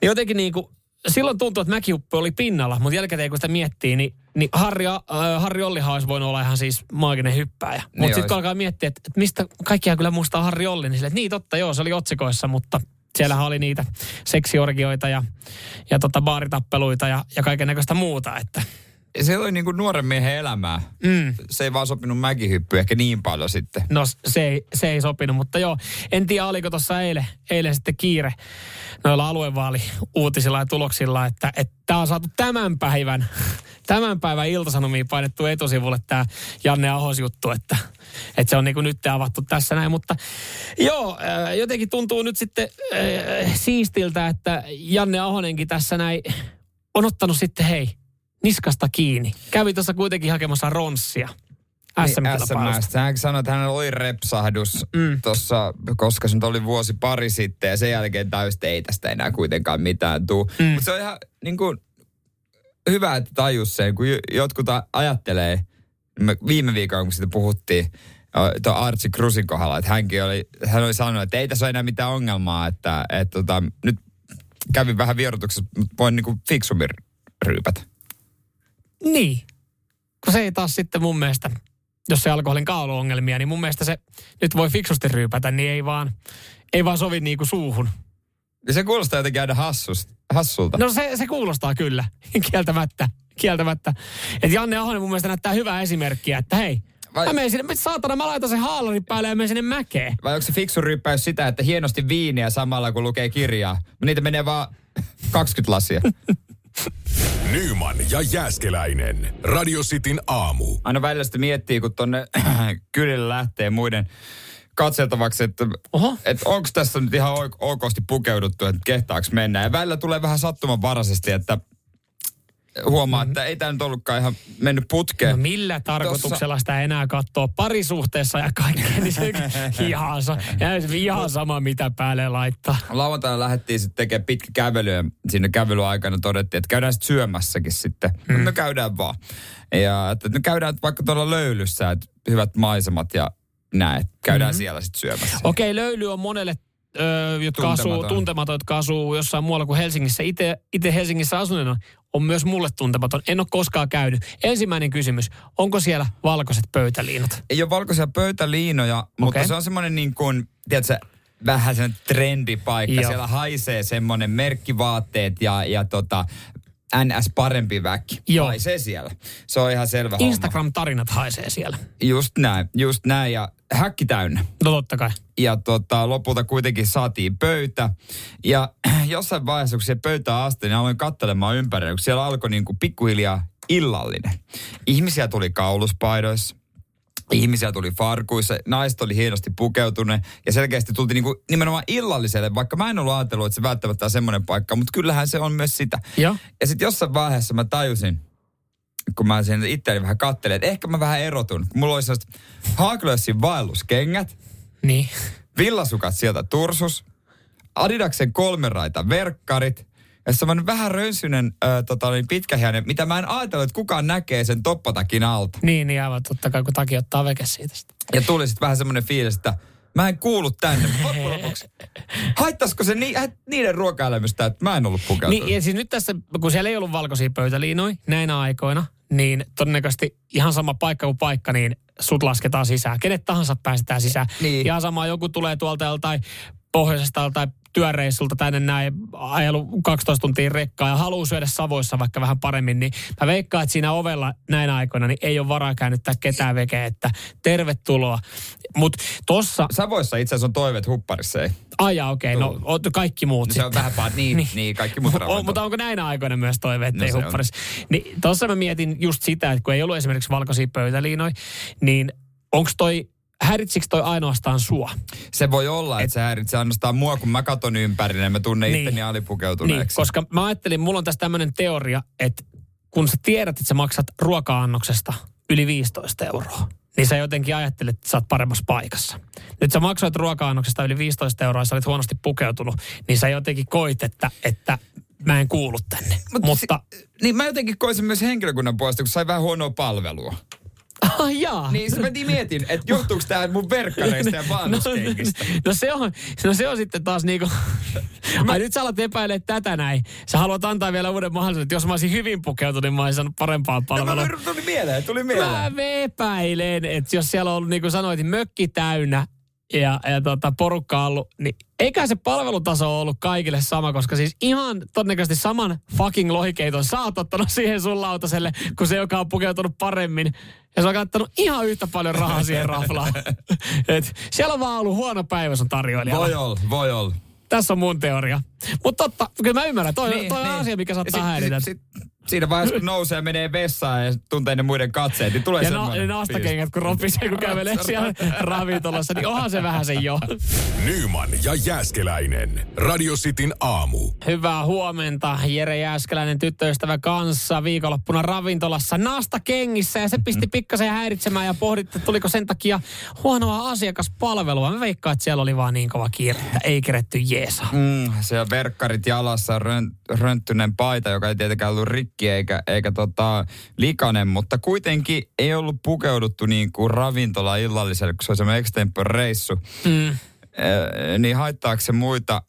niin jotenkin niin kuin, silloin tuntui, että mäkihuppu oli pinnalla, mutta jälkikäteen kun sitä miettii, niin, niin Harri, äh, Harri Ollihan olisi voinut olla ihan siis maaginen hyppääjä. Mutta sitten olisi. kun alkaa miettiä, että, että mistä kaikkia kyllä muistaa Harri Olli, niin sille, että niin totta joo, se oli otsikoissa, mutta siellähän oli niitä seksiorgioita ja, ja tota baaritappeluita ja, ja kaiken näköistä muuta, että Se oli niin kuin nuoren miehen elämää. mm, Se ei vaan sopinut mäkihyppy ehkä niin paljon sitten. no se ei, se ei sopinut, mutta joo, en tiedä oliko tuossa eilen, eilen sitten kiire noilla aluevaali-uutisilla ja tuloksilla, että tämä on saatu tämän päivän, tämän päivän iltasanomiin painettu etusivulle tämä Janne Ahos juttu, että, että se on niin kuin nyt avattu tässä näin, mutta joo, jotenkin tuntuu nyt sitten äh, siistiltä, että Janne Ahonenkin tässä näin on ottanut sitten hei, niskasta kiinni. Kävi tuossa kuitenkin hakemassa ronssia. SM-kilpailusta. SMS. Hän sanoi, että hänellä oli repsahdus mm. tuossa, koska se nyt oli vuosi pari sitten ja sen jälkeen täysin ei tästä enää kuitenkaan mitään tuu. Mm. Mutta se on ihan niin kuin, hyvä, että tajus sen, kun jo- jotkut ajattelee, me viime viikolla kun siitä puhuttiin, tuo Archie Cruisin kohdalla, että hänkin oli, hän oli sanonut, että ei tässä ole enää mitään ongelmaa, että, että tota, nyt kävin vähän vierotuksessa, mutta voin niin kuin fiksummin ryypätä. Niin. Kun se ei taas sitten mun mielestä, jos se alkoholin ongelmia, niin mun mielestä se nyt voi fiksusti ryypätä, niin ei vaan, ei vaan sovi niinku suuhun. Ja se kuulostaa jotenkin aina hassusta, hassulta. No se, se kuulostaa kyllä, [laughs] kieltämättä. Kieltämättä. Että Janne Ahonen mun mielestä näyttää hyvää esimerkkiä, että hei, Vai- mä menen sinne, saatana, mä laitan sen haalarin päälle ja menen sinne mäkeen. Vai onko se fiksu ryppäys sitä, että hienosti viiniä samalla kun lukee kirjaa? Niitä menee vaan [laughs] 20 lasia. Nyman ja Jääskeläinen. Radio Cityn aamu. Aina välillä sitten miettii, kun tonne [clears throat] kylille lähtee muiden katseltavaksi, että, Oho. että onko tässä nyt ihan okosti pukeuduttu, että kehtaaks mennä. Ja välillä tulee vähän sattumanvaraisesti, että huomaa, että ei tämä nyt ollutkaan ihan mennyt putkeen. No millä tarkoituksella sitä enää katsoo parisuhteessa ja kaikkea, niin se [laughs] ihan, ihan sama mitä päälle laittaa. Lauantaina lähdettiin sitten tekemään pitkä kävely ja siinä kävelyaikana todettiin, että käydään sitten syömässäkin sitten. Mm. No käydään vaan. Ja että no käydään vaikka tuolla löylyssä, että hyvät maisemat ja näin. Käydään mm-hmm. siellä sitten syömässä. Okei, löyly on monelle, ö, jotka Tuntematon. asuu, tuntematon, jotka asuu jossain muualla kuin Helsingissä. Itse Helsingissä asuneena on myös mulle tuntematon. En ole koskaan käynyt. Ensimmäinen kysymys, onko siellä valkoiset pöytäliinat? Ei ole valkoisia pöytäliinoja, mutta Okei. se on semmoinen niin kuin, tiedätkö, vähän semmoinen trendipaikka. Joo. Siellä haisee semmoinen merkkivaatteet ja, ja tota, NS parempi väki. Joo. Haisee siellä. Se on ihan selvä homma. Instagram-tarinat haisee siellä. Just näin, just näin. Ja häkki täynnä. No totta kai. Ja tota, lopulta kuitenkin saatiin pöytä. Ja jossain vaiheessa, kun se pöytään asti, niin aloin katselemaan ympärillä, kun siellä alkoi niin kuin pikkuhiljaa illallinen. Ihmisiä tuli kauluspaidoissa, ihmisiä tuli farkuissa, naiset oli hienosti pukeutuneet ja selkeästi tultiin niinku nimenomaan illalliselle, vaikka mä en ollut ajatellut, että se välttämättä on semmoinen paikka, mutta kyllähän se on myös sitä. Ja, Ja sitten jossain vaiheessa mä tajusin, kun mä sen itseäni vähän kattelin, että ehkä mä vähän erotun. Mulla oli sellaiset Haaglössin vaelluskengät, niin. villasukat sieltä Tursus, Adidaksen kolmeraita verkkarit ja semmoinen vähän rönsyinen ö, tota, niin pitkähiäinen, mitä mä en ajatellut, että kukaan näkee sen toppatakin alta. Niin, niin aivan totta kai, kun taki ottaa veke siitä. Ja tuli sitten vähän semmoinen fiilis, että mä en kuulu tänne. Mutta loppujen lopuksi, haittaisiko se ni, niiden ruokaelämystä, että mä en ollut pukeutunut? Niin, ja siis nyt tässä, kun siellä ei ollut valkoisia pöytäliinoja näinä aikoina, niin todennäköisesti ihan sama paikka kuin paikka, niin sut lasketaan sisään. Kenet tahansa päästetään sisään. Niin. Ihan sama, joku tulee tuolta joltain pohjoisesta tai työreissulta tänne näin, ajellut 12 tuntia rekkaa ja haluaa syödä Savoissa vaikka vähän paremmin, niin mä veikkaan, että siinä ovella näinä aikoina niin ei ole varaa käännyttää ketään vekeä, että tervetuloa. Mutta tossa, Savoissa itse asiassa on toiveet hupparissa, ei? aja okei, okay, no kaikki muut No se on vähän vaan, [laughs] niin, niin. niin kaikki muut on, mutta onko näinä aikoina myös toive, että No ei hupparissa? Niin tuossa mä mietin just sitä, että kun ei ollut esimerkiksi valkoisia pöytäliinoja, niin onko toi, häiritsikö toi ainoastaan sua? Se voi olla, että se häiritsee ainoastaan mua, kun mä katon ympärille ja mä tunnen Niin. itteni Niin, alipukeutuneeksi. koska mä ajattelin, mulla on tässä tämmöinen teoria, että kun sä tiedät, että sä maksat ruoka-annoksesta yli 15 euroa, niin sä jotenkin ajattelet, että sä oot paremmassa paikassa. Nyt sä maksoit ruoka-annoksesta yli 15 euroa ja sä olit huonosti pukeutunut, niin sä jotenkin koit, että, että mä en kuulu tänne. Mut Mutta, Si- niin mä jotenkin koisin myös henkilökunnan puolesta, kun sai vähän huonoa palvelua. Ah jaa. Niin se mä mietin, että [laughs] johtuuko tämä mun verkkareista ja vaannuskengistä. [laughs] No, no, se on, no se on sitten taas niinku... [laughs] Ai nyt sä alat epäilemään tätä näin. Sä haluat antaa vielä uuden mahdollisuuden, että jos mä olisin hyvin pukeutunut, niin mä olisin saanut parempaa No, palvelua. mä, tuli mieleen, tuli mieleen. Mä epäilen, että jos siellä on ollut, niin kuin sanoit, niin mökki täynnä ja, ja tota, porukka on ollut, niin eikä se palvelutaso ole ollut kaikille sama, koska siis ihan todennäköisesti saman fucking lohikeiton sä oot ottanut [laughs] siihen sun lautaselle, kuin se, joka on pukeutunut paremmin. Ja se on kattanut ihan yhtä paljon rahaa siihen raflaan. [laughs] Et siellä on vaan ollut huono päivä sun tarjoilijalla. Voi olla, voi olla. Tässä on mun teoria. Mutta totta, kyllä mä ymmärrän. Toi, niin, toi on niin. asia, mikä saattaa sit- häiritä. sit- sit- Siinä vaiheessa, kun nousee ja menee vessaan ja tuntee ne muiden katseet, niin tulee Ja na, semmoinen ne nastakengät, kun ropisee, kun kävelee siellä ravintolassa, niin onhan se vähän se jo. Nyman ja Jääskeläinen. Radio Cityn aamu. Hyvää huomenta, Jere Jääskeläinen tyttöystävä kanssa viikonloppuna ravintolassa nastakengissä ja se pisti pikkasen häiritsemään ja pohditte, että tuliko sen takia huonoa asiakaspalvelua. Mä veikkaan, että siellä oli vaan niin kova kiire, että ei keretty jeesa. Mm, se on verkkarit jalassa, rön, rönttynen paita, joka ei tietenkään ollut rikki eikä, eikä tota, likainen, mutta kuitenkin ei ollut pukeuduttu niin kuin ravintola illalliselle, kun se on semmoinen extempore-reissu. Mm. Ee, niin haittaako se muita,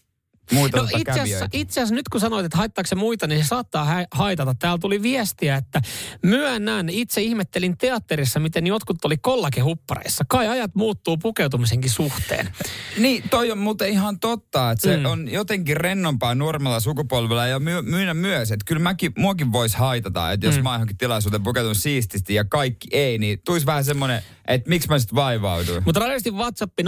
muita No tota itse asiassa, itse asiassa nyt kun sanoit, että haittaako se muita, niin se saattaa hä- haitata. Täällä tuli viestiä, että myönnän, itse ihmettelin teatterissa, miten jotkut oli kollakehuppareissa. Kai ajat muuttuu pukeutumisenkin suhteen. Niin, toi on muuten ihan totta, että se Mm. on jotenkin rennompaa nuoremmalla sukupolvella ja my, myynä myös, että kyllä mäkin, muakin voisi haitata, että jos Mm. mä johonkin tilaisuuteen pukeutunut siististi ja kaikki ei, niin tuisi vähän semmoinen, että miksi mä sitten vaivauduin. Mutta radiosti WhatsApp 0447255854.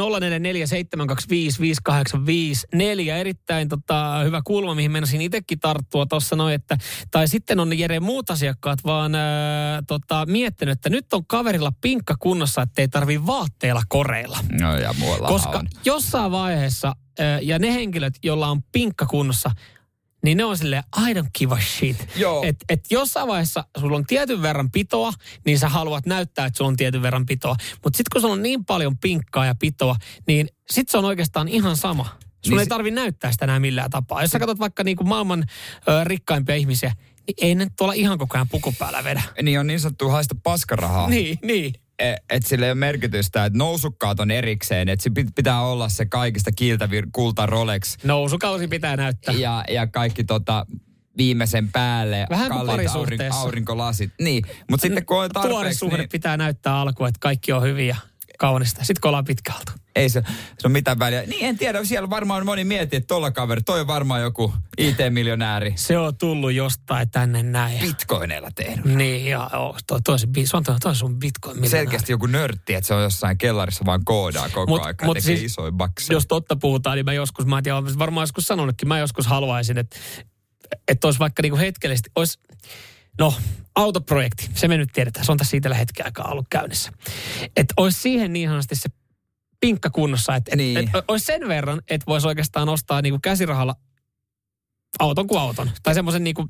Erittäin tota, hyvä kulma, mihin menisin itsekin tarttua tuossa noin, että tai sitten on Jere muut asiakkaat vaan ää, tota, miettinyt, että nyt on kaverilla pinkka kunnossa, ettei tarvi vaatteilla koreilla. No ja muualla Koska on. jossain vaiheessa, ää, ja ne henkilöt, joilla on pinkka kunnossa, niin ne on silleen, I don't give a shit. Joo. Et, et jossain vaiheessa sulla on tietyn verran pitoa, niin sä haluat näyttää, että sulla on tietyn verran pitoa. Mutta sitten kun sulla on niin paljon pinkkaa ja pitoa, niin sit se on oikeastaan ihan sama. Sun Niin ei tarvi näyttää sitä enää millään tapaa. Jos sä katsot vaikka niinku maailman ö, rikkaimpia ihmisiä, niin ei ne tuolla ihan koko ajan puku päällä vedä. Niin on niin sanottu haista paskarahaa. Niin, niin. Että sillä ei ole merkitystä, että nousukkaat on erikseen, että pitää olla se kaikista kiiltävin kulta Rolex Nousukausi pitää näyttää. ja, ja kaikki tota viimeisen päälle Vähän kalliit aurin, parisuhteessa. aurinkolasit. Niin, mutta sitten kun on Tuore tarpeeksi, suhde niin pitää näyttää alkuun, että kaikki on hyviä kaunista. Sitten kun ollaan pitkältä. ei se, se ole mitään väliä. Niin en tiedä, siellä varmaan moni miettii, että tolla kaveri, toi on varmaan joku IT-miljonääri. Se on tullut jostain tänne näin. Bitcoineilla tehnyt. Niin, ja oh, toi, toi, se, se on, toi, toi sun bitcoin. Selkeästi joku nörtti, että se on jossain kellarissa vaan koodaa koko Mut- aika mut siis, isoja bakseja. Jos totta puhutaan, niin mä joskus, mä en tiedä, varmaan joskus sanonutkin, mä joskus haluaisin, että, että olisi vaikka niinku hetkellisesti, olisi, no, autoprojekti, se me nyt tiedetään, se on tässä siitä hetken aikaa ollut käynnissä. Että olisi siihen niin sanotusti se pinkka kunnossa, että Niin. et, et, olisi sen verran, että voisi oikeastaan ostaa niinku käsirahalla auton kuin auton. Tai semmoisen niinku,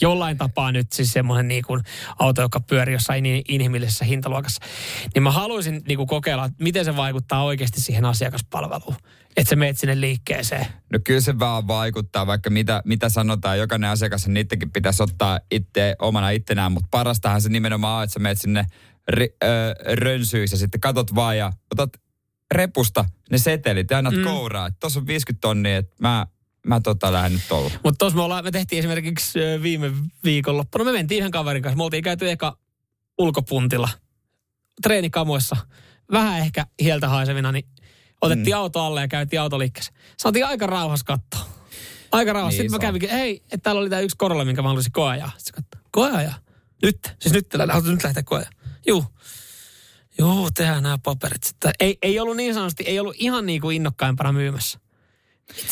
jollain tapaa nyt siis semmoinen niinku auto, joka pyörii jossain niin inhimillisessä hintaluokassa. Niin mä haluaisin niinku kokeilla, että miten se vaikuttaa oikeasti siihen asiakaspalveluun. Että sä meet sinne liikkeeseen. No kyllä se vaan vaikuttaa, vaikka mitä, mitä sanotaan. Jokainen asiakas, niidenkin pitäisi ottaa itse omana ittenään, mutta parastahan se nimenomaan on, että sä meet sinne ri, ö, rönsyissä, sitten katot vaan ja otat repusta ne setelit ja annat mm. kouraa. Tuossa on 50 tonnia, että mä, mä tota lähden nyt tuolla. Mutta tuossa me, ollaan, me tehtiin esimerkiksi viime viikonloppuna, me mentiin yhden kaverin kanssa. Me oltiin käyty eka ulkopuntilla, treenikamoissa, vähän ehkä hieltä haisevina, niin otettiin mm. auto alle ja käytiin autoliikkeessä. Saatiin aika rauhassa katsoa. Aika rauhassa. Niin Sitten mä kävinkin, hei, että täällä oli tää yksi korolla, minkä mä haluaisin koeajaa. Sitten se katsoo, koeajaa? Nyt? Siis nyt, haluatko nyt lähteä koeajaa? Juu. Joo, tehdään nämä paperit sitten. Ei, ei ollut niin sanotusti, ei ollut ihan niin kuin innokkaimpana myymässä.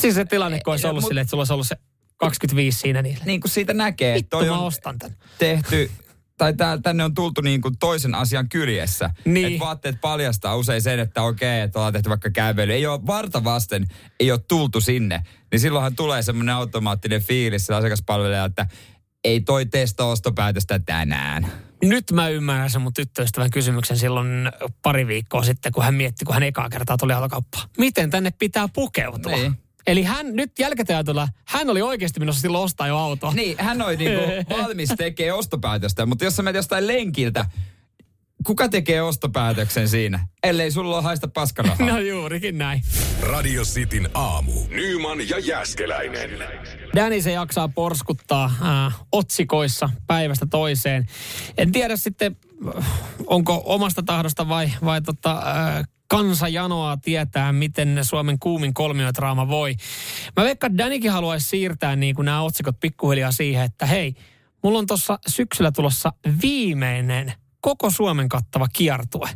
Siis se tilanne, kun olisi ollut mut- silleen, että sulla olisi ollut se 25 siinä niille. Niin kuin siitä näkee, että Vittu toi mä on ostan tän. tehty, tai tää, tänne on tultu niin kuin toisen asian kyljessä. Niin. Että vaatteet paljastaa usein sen, että okei, että ollaan tehty vaikka kävely. Ei ole varta vasten, ei ole tultu sinne. Niin silloinhan tulee semmoinen automaattinen fiilis sillä asiakaspalvelijalta, että ei toi testa ostopäätöstä tänään. Nyt mä ymmärrän sen mun tyttöystävän kysymyksen silloin pari viikkoa sitten, kun hän mietti, kun hän ekaa kertaa tuli autokauppaan. Miten tänne pitää pukeutua? Niin. Eli hän nyt jälkikäteen hän oli oikeasti menossa silloin ostaa jo autoa. Niin, hän oli niinku [laughs] valmis tekee ostopäätöstä, mutta jos sä menet jostain lenkiltä, kuka tekee ostopäätöksen siinä? Ellei sulla ole haista paskarahaa. No juurikin näin. Radio Cityn aamu. Nyman ja Jäskeläinen. Danny se jaksaa porskuttaa äh, otsikoissa päivästä toiseen. En tiedä sitten, äh, onko omasta tahdosta vai, vai tota, äh, kansa janoaa tietää, miten Suomen kuumin kolmiodraama voi. Mä veikkaan, että Danikin haluaisi siirtää niin kuin nämä otsikot pikkuhiljaa siihen, että hei, mulla on tuossa syksyllä tulossa viimeinen koko Suomen kattava kiertue.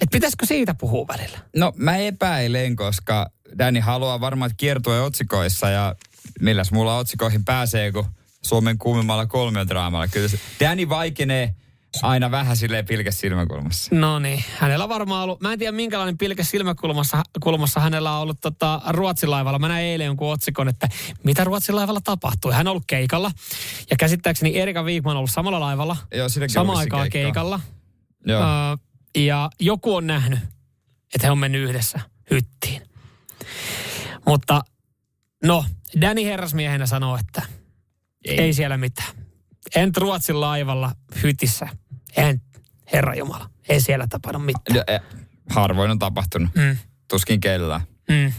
Et pitäisikö siitä puhua välillä? No mä epäilen, koska Danny haluaa varmaan kiertue otsikoissa ja milläs mulla otsikoihin pääsee, kun Suomen kuumimmalla kolmiodraamalla. Kyllä se Danny vaikenee aina vähän silleen pilkäs silmäkulmassa. No niin, hänellä on varmaan ollut, mä en tiedä minkälainen pilke silmäkulmassa kulmassa hänellä on ollut tota, Ruotsin laivalla. Mä näin eilen jonkun otsikon, että mitä Ruotsin laivalla tapahtui. Hän on ollut keikalla ja käsittääkseni Erika Wigman on ollut samalla laivalla Joo, samaan vissiin aikaan keikkaa. keikalla. Joo. Ö, ja joku on nähnyt, että he on mennyt yhdessä hyttiin. Mutta no, Danny herrasmiehenä sanoo, että ei, ei siellä mitään. En Ruotsin laivalla hytissä. En, Herra Jumala, ei siellä tapahdu mitään. Ja, eh, harvoin on tapahtunut. Mm. Tuskin kellään. Mm.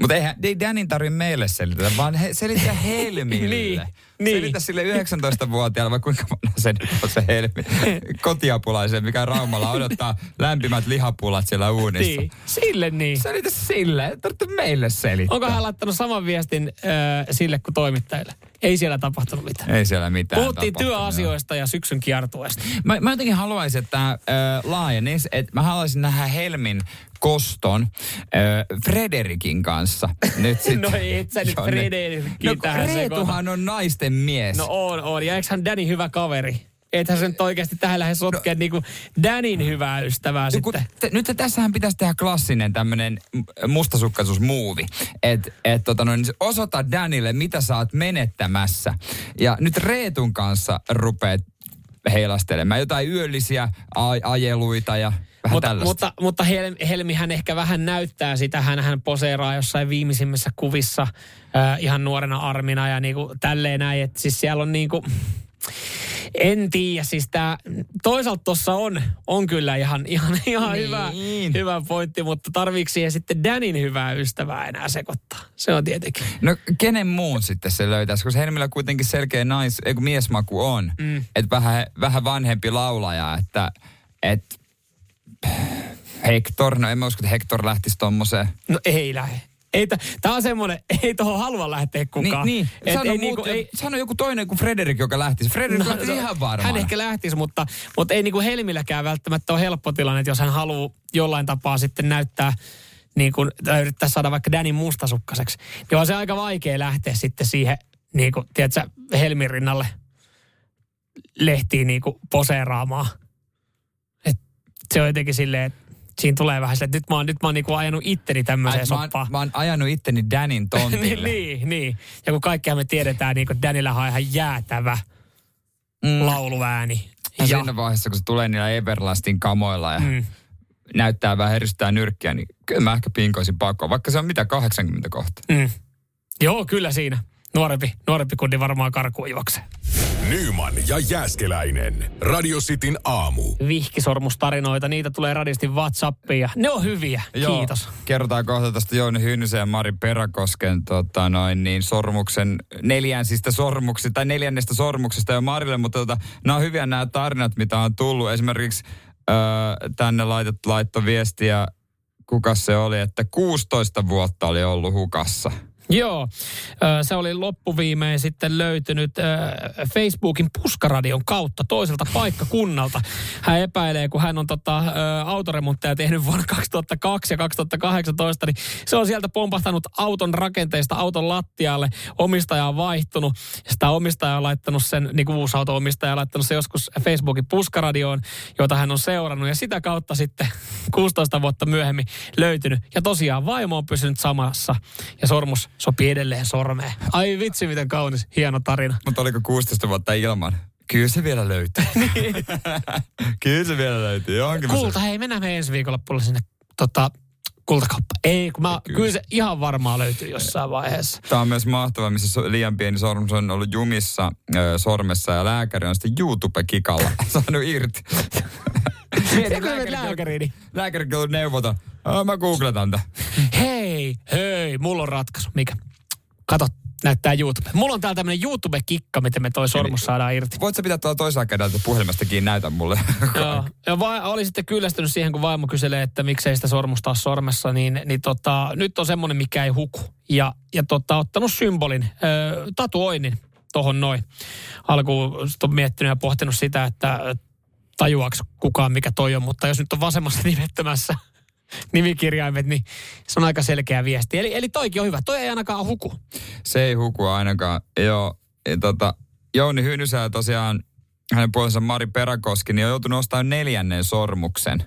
Mutta eihän ei Danin tarvitse meille selitetä, vaan he, selitä Helmille. [laughs] Niin, niin. Selitä sille 19-vuotiaalle, vai kuinka vanha se on se Helmi. [laughs] Kotiapulaisen, mikä Raumalla odottaa lämpimät lihapulat siellä uunissa. Niin, sille niin. Selitä sille, tarvitse meille selittää. Onko hän laittanut saman viestin äh, sille kuin toimittajille? Ei siellä tapahtunut mitään. Ei siellä mitään Puhuttiin työasioista ja syksyn kiertueesta. Mä, mä jotenkin haluaisin, että tämä laajenisi, että mä haluaisin nähdä Helmin koston ö, Frederikin kanssa. Nyt [laughs] sit, No et sä nyt Frederikin no, tähän Reetuhan on naisten mies. No on, on. Ja eikö hän Danny hyvä kaveri? Ethän se nyt oikeasti tähän lähde sotkea no, niinku Danin hyvää ystävää No, sitten. t- nyt tässähän pitäisi tehdä klassinen tämmöinen mustasukkaisuusmuuvi. Että et, tota noin, osoita Danille, mitä sä oot menettämässä. Ja nyt Reetun kanssa rupeat heilastelemaan jotain yöllisiä a- ajeluita ja vähän Mutta, tällaista. mutta, mutta Hel, Helmihän ehkä vähän näyttää sitä. Hän, hän poseeraa jossain viimeisimmissä kuvissa äh, ihan nuorena armina ja niinku tälleen näin. Että siis siellä on niinku, en tiedä, siis tää, toisaalta tuossa on, on kyllä ihan, ihan, ihan Niin. hyvä, hyvä pointti, mutta tarviiko siihen sitten Danin hyvää ystävää enää sekoittaa? Se on tietenkin. No kenen muun sitten se löytäisi, koska Helmillä kuitenkin selkeä nais, ei kun miesmaku on. Mm. Että vähän, vähän vanhempi laulaja, että et, Hector, no en mä usko, että Hector lähtisi tommoseen. No ei lähde. Ei Tämä on semmoinen, ei tuohon halua lähteä kukaan. Niin, niin. Et Sano, ei muut, niinku- ei- sano joku toinen kuin Frederik, joka lähtisi. Frederik no, lähtisi ihan varmaan. Hän ehkä lähtisi, mutta, mutta ei niin kuin Helmilläkään välttämättä ole helppo tilanne, että jos hän haluaa jollain tapaa sitten näyttää niin kuin, tai yrittää saada vaikka Danin mustasukkaseksi, niin on se aika vaikea lähteä sitten siihen, niin kuin, tiedätkö, Helmin rinnalle lehtiin niinku poseeraamaan. Et se on jotenkin silleen, että siinä tulee vähän se, että nyt mä oon, nyt mä oon niinku ajanut itteni tämmöiseen soppaan. mä oon ajanut itteni Danin [laughs] tontille. niin, niin. Ja kun kaikkiaan me tiedetään, niin kuin Danilla on ihan jäätävä mm. lauluääni. Ja siinä vaiheessa, kun se tulee niillä Everlastin kamoilla ja mm. näyttää vähän heristää nyrkkiä, niin kyllä mä ehkä pinkoisin pakoon, vaikka se on mitä 80 kohta. Mm. Joo, kyllä siinä. Nuorempi, nuorempi kundi varmaan karkuun juoksee. Nyman ja Jääskeläinen. Radio Cityn aamu. Vihkisormustarinoita, niitä tulee radistin Whatsappiin ja ne on hyviä. Joo, Kiitos. Kerrotaan kohta tästä Jouni Hynnysen ja Mari Peräkosken tota noin, niin sormuksen neljänsistä sormuksista tai neljännestä sormuksesta jo Marille, mutta tota, nämä on hyviä nämä tarinat, mitä on tullut. Esimerkiksi öö, tänne laitet, laitto viestiä, kuka se oli, että 16 vuotta oli ollut hukassa. Joo, se oli loppuviimein sitten löytynyt Facebookin puskaradion kautta toiselta paikkakunnalta. Hän epäilee, kun hän on tota, autoremontteja tehnyt vuonna 2002 ja 2018, niin se on sieltä pompahtanut auton rakenteista auton lattialle. Omistaja on vaihtunut sitä omistaja on laittanut sen, niin kuin uusi auto-omistaja on laittanut se joskus Facebookin puskaradioon, jota hän on seurannut ja sitä kautta sitten 16 vuotta myöhemmin löytynyt. Ja tosiaan vaimo on pysynyt samassa ja sormus sopii edelleen sormeen. Ai vitsi, miten kaunis, hieno tarina. Mutta oliko 16 vuotta ilman? Kyllä se vielä löytyy. [laughs] Kyllä se vielä löytyy. Johonkin Kulta, hei, mennään me ensi viikolla sinne tota, kultakauppa. Ei, kun mä, kyllä. kyllä se ihan varmaan löytyy jossain vaiheessa. Tämä on myös mahtavaa, missä liian pieni sormus on ollut jumissa äh, sormessa ja lääkäri on sitten YouTube-kikalla [laughs] saanut irti. Mietin, lääkäri, lääkäriin. Lääkäri kyllä neuvota. Mä googletan tämän. Hei, hei, mulla on ratkaisu. Mikä? Kato, näyttää YouTube. Mulla on täällä tämmönen YouTube-kikka, miten me toi sormus saadaan irti. Voit sä pitää tuolla toisella kädellä puhelimesta kiinni, näytä mulle. [laughs] Joo, ja va- oli sitten kyllästynyt siihen, kun vaimo kyselee, että miksei sitä sormusta ole sormessa, niin, niin tota, nyt on semmonen, mikä ei huku. Ja, ja tota, ottanut symbolin, ö, tatuoinnin tohon noin. Alkuun on miettinyt ja pohtinut sitä, että tajuaako kukaan, mikä toi on, mutta jos nyt on vasemmassa [laughs] nimettömässä nimikirjaimet, niin se on aika selkeä viesti. Eli, eli toikin on hyvä. Toi ei ainakaan huku. Se ei huku ainakaan. Joo, ja tota, Jouni Hynysää tosiaan hänen puolensa Mari Peräkoski, niin on joutunut ostamaan neljännen sormuksen.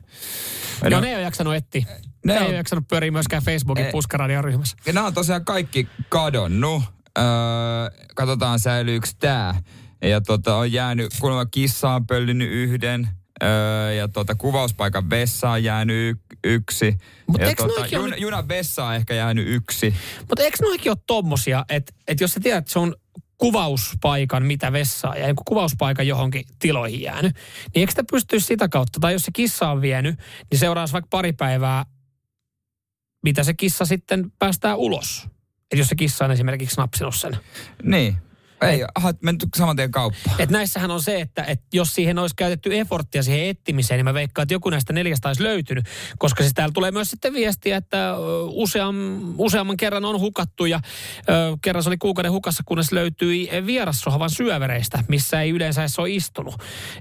Joo, no, ne ei ole jaksanut etsiä. Ne, ne on... ei ole jaksanut pyöriä myöskään Facebookin puskaradion-ryhmässä. Ja nämä on tosiaan kaikki kadonnut. Öö, katsotaan säilyykö tämä. Ja tota, on jäänyt, kuulemma kissa on pöllinyt yhden. Öö, ja tota, kuvauspaikan vessa on jäänyt y- yksi. Mut ja tota, jun, ole... junan vessa on ehkä jäänyt yksi. Mutta eikö noikin ole tommosia, että et jos sä tiedät, että se on kuvauspaikan, mitä vessaa ja kuvauspaikan johonkin tiloihin jäänyt, niin eikö sitä pystyisi sitä kautta, tai jos se kissa on vienyt, niin seuraavaksi vaikka pari päivää, mitä se kissa sitten päästää ulos. Että jos se kissa on esimerkiksi napsinut sen. Niin. Ei, aha, menty saman tien kauppaan. Et näissähän on se, että et jos siihen olisi käytetty efforttia siihen etsimiseen, niin mä veikkaan, että joku näistä neljästä olisi löytynyt. Koska siis täällä tulee myös sitten viestiä, että useam, useamman kerran on hukattu ja ö, kerran se oli kuukauden hukassa, kunnes löytyi vierassohavan syövereistä, missä ei yleensä edes ole istunut.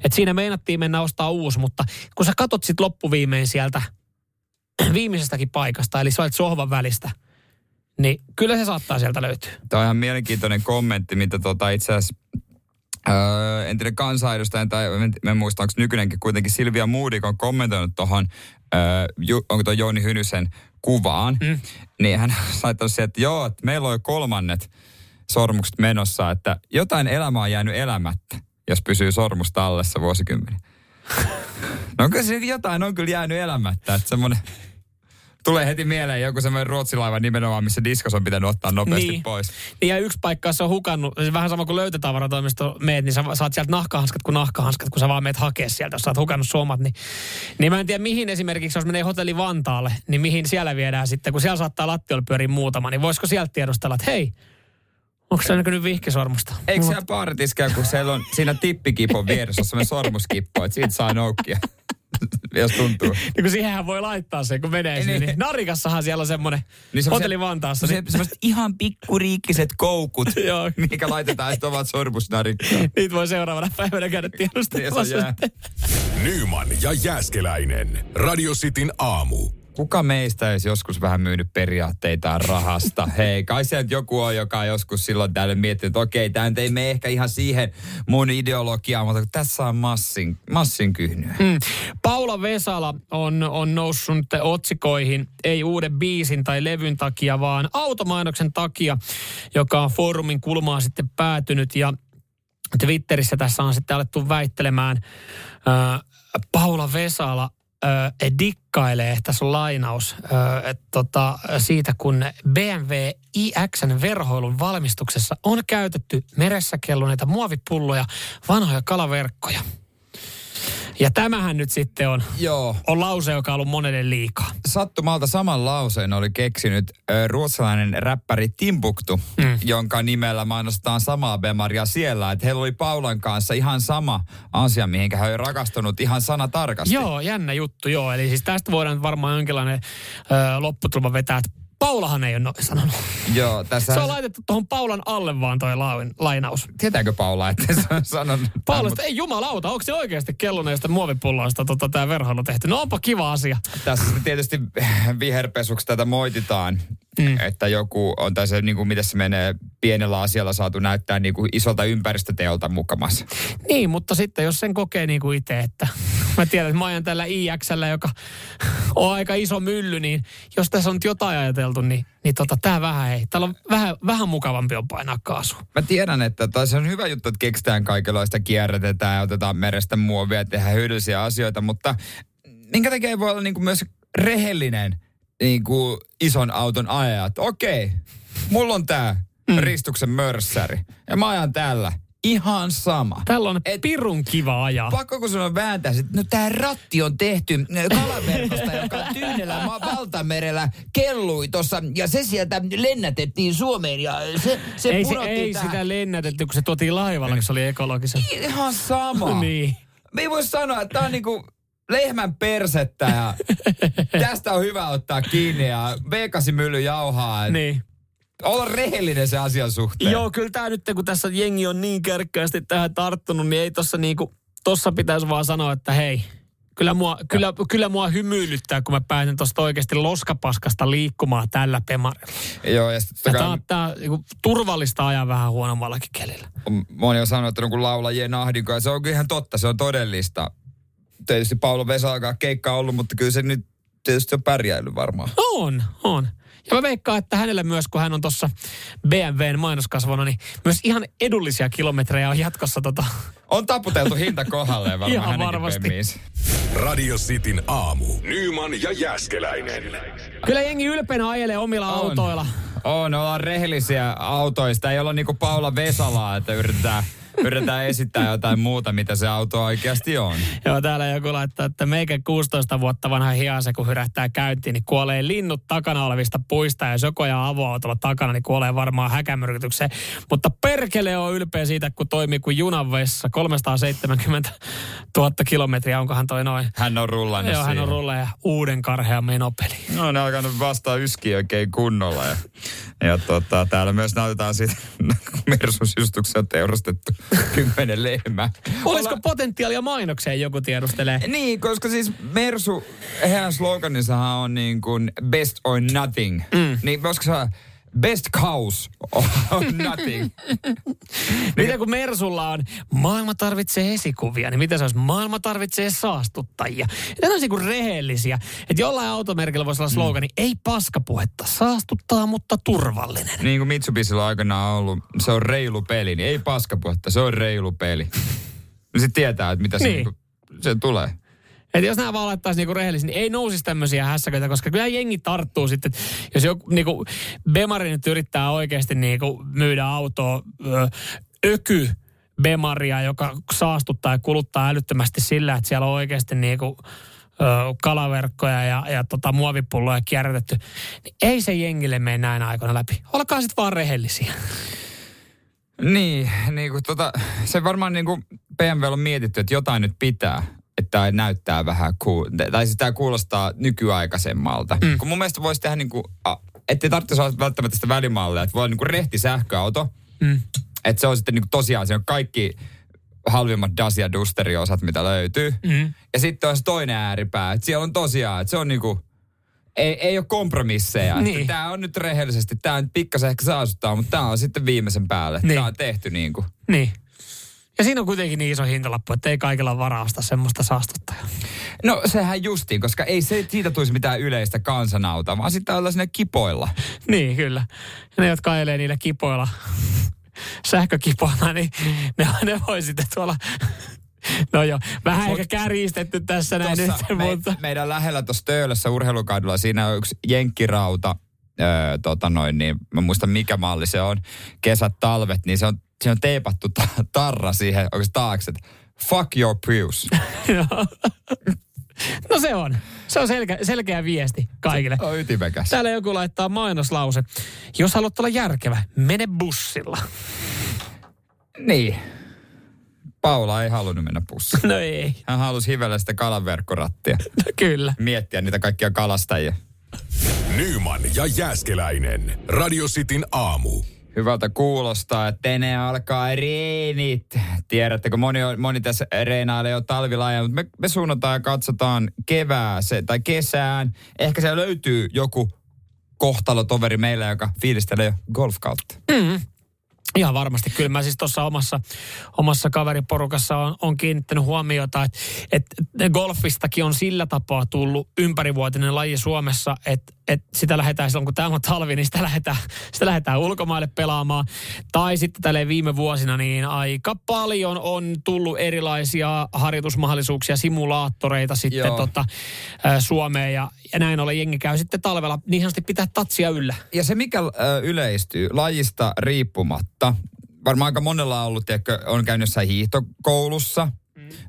Et siinä meinattiin mennä ostaa uusi, mutta kun sä katot sitten loppuviimein sieltä [clears throat] viimeisestäkin paikasta, eli sä sohvan välistä – niin kyllä se saattaa sieltä löytyä. Tämä on ihan mielenkiintoinen kommentti, mitä tota itse asiassa Öö, entinen kansanedustaja, tai en muista, onko nykyinenkin kuitenkin Silvia Moodik on kommentoinut tuohon, öö, onko tuo Jouni Hynysen kuvaan, mm. niin hän on laittanut siihen, että joo, että meillä on jo kolmannet sormukset menossa, että jotain elämää on jäänyt elämättä, jos pysyy sormus tallessa vuosikymmeniä. [laughs] no onko se jotain on kyllä jäänyt elämättä, että semmoinen tulee heti mieleen joku semmoinen ruotsilaiva nimenomaan, missä diskos on pitänyt ottaa nopeasti niin. pois. Niin ja yksi paikka, se on hukannut, siis vähän sama kuin löytötavaratoimisto meet, niin sä saat sieltä nahkahanskat kuin nahkahanskat, kun sä vaan meet hakea sieltä, jos sä oot hukannut suomat. Niin, niin mä en tiedä mihin esimerkiksi, jos menee hotelli Vantaalle, niin mihin siellä viedään sitten, kun siellä saattaa lattiolla pyöriä muutama, niin voisiko sieltä tiedostella, että hei, Onko se näkynyt vihkisormusta? Eikö siellä baaritiskää, kun siellä on siinä tippikipon vieressä on sormuskippo, että siitä saa noukkia. [laughs] jos tuntuu. niin kun siihenhän voi laittaa se, kun menee sinne. Niin, niin Narikassahan siellä on semmoinen niin hotelli Vantaassa. Se, niin. Semmoiset ihan pikkuriikkiset koukut, [laughs] mikä laitetaan sitten ovat sormusnarikkaa. [laughs] Niitä voi seuraavana päivänä käydä tiedostamassa. Nyman ja Jääskeläinen. Radio Cityn aamu. Kuka meistä olisi joskus vähän myynyt periaatteitaan rahasta? [laughs] Hei, kai se joku on, joka on joskus silloin täällä miettinyt, että okei, tämä ei me ehkä ihan siihen mun ideologiaan, mutta tässä on massin, massin kyhnyä. Mm. Paula Vesala on, on noussut otsikoihin, ei uuden biisin tai levyn takia, vaan automainoksen takia, joka on foorumin kulmaa sitten päätynyt ja Twitterissä tässä on sitten alettu väittelemään äh, Paula Vesala äh, dikkailee, tässä on lainaus, äh, että tota, siitä kun BMW iXn verhoilun valmistuksessa on käytetty meressä kelluneita muovipulloja, vanhoja kalaverkkoja. Ja tämähän nyt sitten on, Joo. on lause, joka on ollut monelle liikaa. Sattumalta saman lauseen oli keksinyt ö, ruotsalainen räppäri Timbuktu, mm. jonka nimellä mainostaa samaa Bemaria siellä. Että heillä oli Paulan kanssa ihan sama asia, mihin hän oli rakastunut ihan sana tarkasti. Joo, jännä juttu, joo. Eli siis tästä voidaan varmaan jonkinlainen ö, lopputulma vetää, että Paulahan ei ole noin sanonut. Joo, tässä... Se on laitettu tuohon Paulan alle vaan toi lainaus. Tietääkö Paula, että se on sanonut? Paula, mutta... ei jumalauta, onko se oikeasti kelloneista muovipulloista tota, tämä verhoilu tehty? No onpa kiva asia. Tässä tietysti viherpesuksi tätä moititaan, mm. että joku on tässä, niin kuin miten se menee, pienellä asialla saatu näyttää niin kuin isolta ympäristöteolta mukamassa. Niin, mutta sitten jos sen kokee niin kuin itse, että [laughs] mä tiedän, että mä ajan tällä IXllä, joka [laughs] on aika iso mylly, niin jos tässä on jotain ajateltu, niin, niin tota, tää vähän ei. Täällä on vähän, vähän mukavampi on painaa kaasu. Mä tiedän, että se on hyvä juttu, että keksitään kaikenlaista, kierrätetään ja otetaan merestä muovia ja tehdään hyödyllisiä asioita, mutta minkä takia ei voi olla niin kuin myös rehellinen niin kuin ison auton että okei, mulla on tää mm. ristuksen mörssäri ja mä ajan tällä Ihan sama. Tällä on Et, pirun kiva ajaa. Pakko kun sulla vääntää, että no tää ratti on tehty kalaverkosta, joka Tyynellä valtamerellä kellui tossa ja se sieltä lennätettiin Suomeen ja se, se Ei, se, ei tähän. sitä lennätetty, kun se tuotiin laivalla, kun se oli ekologisen. Ihan sama. [laughs] niin. Me ei voi sanoa, että tää on niinku lehmän persettä ja [laughs] tästä on hyvä ottaa kiinni ja mylly jauhaa. Niin olla rehellinen se asian suhteen. Joo, kyllä tämä nyt, kun tässä jengi on niin kärkkäästi tähän tarttunut, niin ei tossa niinku, tossa pitäisi vaan sanoa, että hei, kyllä mua, kyllä, kyllä mua hymyilyttää, kun mä pääsen tuosta oikeasti loskapaskasta liikkumaan tällä pemarilla. Joo, ja sitten Tämä on tää, niinku, turvallista ajaa vähän huonommallakin kelillä. Moni on sanonut, että kun laulajien ahdinko, ja se on ihan totta, se on todellista. Tietysti Paulo Vesa keikka ollut, mutta kyllä se nyt tietysti on pärjäily varmaan. On, on. Ja mä veikkaan, että hänelle myös, kun hän on tuossa BMWn mainoskasvona, niin myös ihan edullisia kilometrejä on jatkossa tota... On taputeltu hinta kohdalleen [laughs] varmaan Ihan varmasti. Radio Cityn aamu. Nyman ja Jäskeläinen. Kyllä jengi ylpeänä ajelee omilla on. autoilla. On, ollaan rehellisiä autoista. Ei olla niinku Paula Vesalaa, että yritetään yritetään esittää jotain muuta, mitä se auto oikeasti on. Joo, täällä joku laittaa, että meikä 16 vuotta vanha hiase, kun hyrähtää käyntiin, niin kuolee linnut takana olevista puista. Ja jos joku ajaa avoautolla takana, niin kuolee varmaan häkämyrkytykseen. Mutta perkele on ylpeä siitä, kun toimii kuin junavessa. 370 000 kilometriä, onkohan toi noin? Hän on rullannut Joo, hän on rullannut ja uuden karhea menopeli. No, ne on alkanut vastaa yski oikein kunnolla. Ja, ja tota, täällä myös näytetään siitä, [laughs] Mersusjustuksen on teurastettu kymmenen lehmää. Olisiko Olla... potentiaalia mainokseen joku tiedustelee? Niin, koska siis Mersu, heidän sloganissahan on niin kuin best or nothing. Mm. Niin koska se Best cows or nothing. [laughs] mitä kun Mersulla on maailma tarvitsee esikuvia, niin mitä se olisi maailma tarvitsee saastuttajia. Ne on niin rehellisiä. Että jollain automerkillä voisi olla slogani, mm. ei paskapuhetta, saastuttaa, mutta turvallinen. Niin kuin Mitsubisilla aikana on ollut, se on reilu peli, niin ei paskapuhetta, se on reilu peli. [laughs] Niin sitten tietää, että mitä se, niin. Niinku, se tulee. Että jos nämä vaan laittaisi niinku rehellisesti, niin ei nousisi tämmöisiä hässäköitä, koska kyllä jengi tarttuu sitten. Jos joku niinku, Bemari nyt yrittää oikeasti niinku myydä autoa öky Bemaria, joka saastuttaa ja kuluttaa älyttömästi sillä, että siellä on oikeasti niinku, kalaverkkoja ja, ja tota, muovipulloja kierrätetty, niin ei se jengille mene näin aikoina läpi. Olkaa sitten vaan rehellisiä. Niin, niin kuin tota, se varmaan niin kuin BMW on mietitty, että jotain nyt pitää että tämä näyttää vähän cool, tai siis tämä kuulostaa nykyaikaisemmalta. Mm. Kun mun mielestä voisi tehdä niin kuin, ettei tarvitse olla välttämättä sitä välimallia, että voi olla niin kuin rehti sähköauto, mm. että se on sitten niin kuin tosiaan, se on kaikki halvimmat Dacia Dusterin osat, mitä löytyy. Mm. Ja sitten on se toinen ääripää, että siellä on tosiaan, että se on niinku ei, ei ole kompromisseja. Niin. Tämä on nyt rehellisesti, tämä nyt pikkasen ehkä saastuttaa, mutta tämä on sitten viimeisen päälle. Niin. Tämä on tehty niin kuin. Niin. Ja siinä on kuitenkin niin iso hintalappu, että ei kaikilla ostaa semmoista saastuttajaa. No sehän justiin, koska ei se, siitä tulisi mitään yleistä kansanauta, vaan sitten ollaan sinne kipoilla. [laughs] Niin, kyllä. Ja ne, jotka ajelee niillä kipoilla, [laughs] sähkökipoilla, niin ne, ne voi sitten tuolla... [laughs] No joo, vähän Mut- ehkä kärjistetty tässä näin nyt, me, mutta... meidän lähellä tuossa Töölössä urheilukadulla, siinä on yksi jenkkirauta, öö, tota noin, niin mä muistan mikä malli se on, kesät, talvet, niin se on, siinä on teipattu ta- tarra siihen oikeasti taakse, että fuck your Prius. [laughs] No se on. Se on selkeä, selkeä viesti kaikille. On ytimekäs. Täällä joku laittaa mainoslause. Jos haluat olla järkevä, mene bussilla. Niin. Paula ei halunnut mennä pussiin. No ei, Hän halusi hivellä sitä kalanverkkorattia. [laughs] no kyllä. Miettiä niitä kaikkia kalastajia. Nyman ja Jääskeläinen. Radio Cityn aamu. Hyvältä kuulostaa, että enää alkaa reenit. Tiedättekö, moni, on, moni tässä reenailee jo talvilaja, mutta me, me suunnataan ja katsotaan kevääseen tai kesään. Ehkä se löytyy joku kohtalotoveri meillä, joka fiilistelee golfkautta. Ihan varmasti. Kyllä mä siis tuossa omassa, omassa kaveriporukassa on, on kiinnittänyt huomiota, että, että golfistakin on sillä tapaa tullut ympärivuotinen laji Suomessa, että, että sitä lähdetään silloin, kun tämä on talvi, niin sitä lähdetään, sitä lähdetään ulkomaille pelaamaan. Tai sitten tälleen viime vuosina, niin aika paljon on tullut erilaisia harjoitusmahdollisuuksia, simulaattoreita sitten Joo. tota, Suomeen. Ja, ja näin ollen jengi käy sitten talvella niin sanotusti pitää tatsia yllä. Ja se, mikä yleistyy lajista riippumatta, varmaan aika monella on ollut, tiedätkö, on käynyt jossain hiihtokoulussa,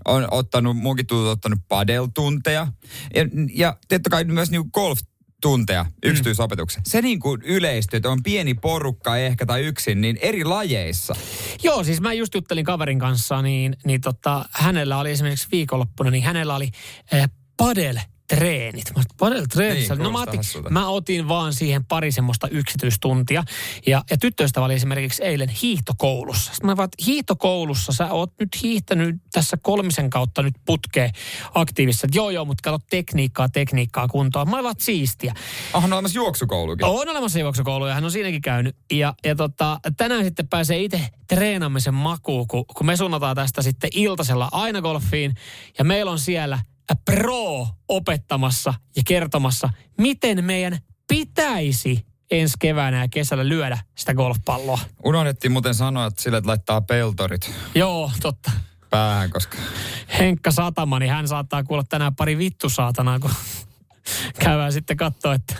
on ottanut, munkin tullut ottanut padeltunteja, ja, ja totta kai myös niin golf tunteja yksityisopetuksen. Se niin kuin yleistyy, että on pieni porukka ehkä tai yksin, niin eri lajeissa. Joo, siis mä just juttelin kaverin kanssa, niin, niin tota, hänellä oli esimerkiksi viikonloppuna, niin hänellä oli äh, padel treenit. Mä padel treenit. Niin, no mä otin, mä otin vaan siihen pari semmoista yksityistuntia. Ja, ja tyttöystävä oli esimerkiksi eilen hiihtokoulussa. Sitten mä vaan, että hiihtokoulussa sä oot nyt hiihtänyt tässä kolmisen kautta nyt putkeen aktiivissa. Että joo joo, mutta kato tekniikkaa, tekniikkaa kuntoon. Mä vaan siistiä. Onhan olemassa juoksukoulukin. On olemassa juoksukoulu ja hän on siinäkin käynyt. Ja, ja tota, tänään sitten pääsee itse treenaamisen makuun, kun, kun me suunnataan tästä sitten iltasella aina golfiin. Ja meillä on siellä pro opettamassa ja kertomassa, miten meidän pitäisi ensi keväänä ja kesällä lyödä sitä golfpalloa. Unohdettiin muuten sanoa, että sille laittaa peltorit Joo, totta. päähän, koska Henkka Satama, niin hän saattaa kuulla tänään pari vittu saatanaa, kun [laughs] käydään sitten katsoa, että...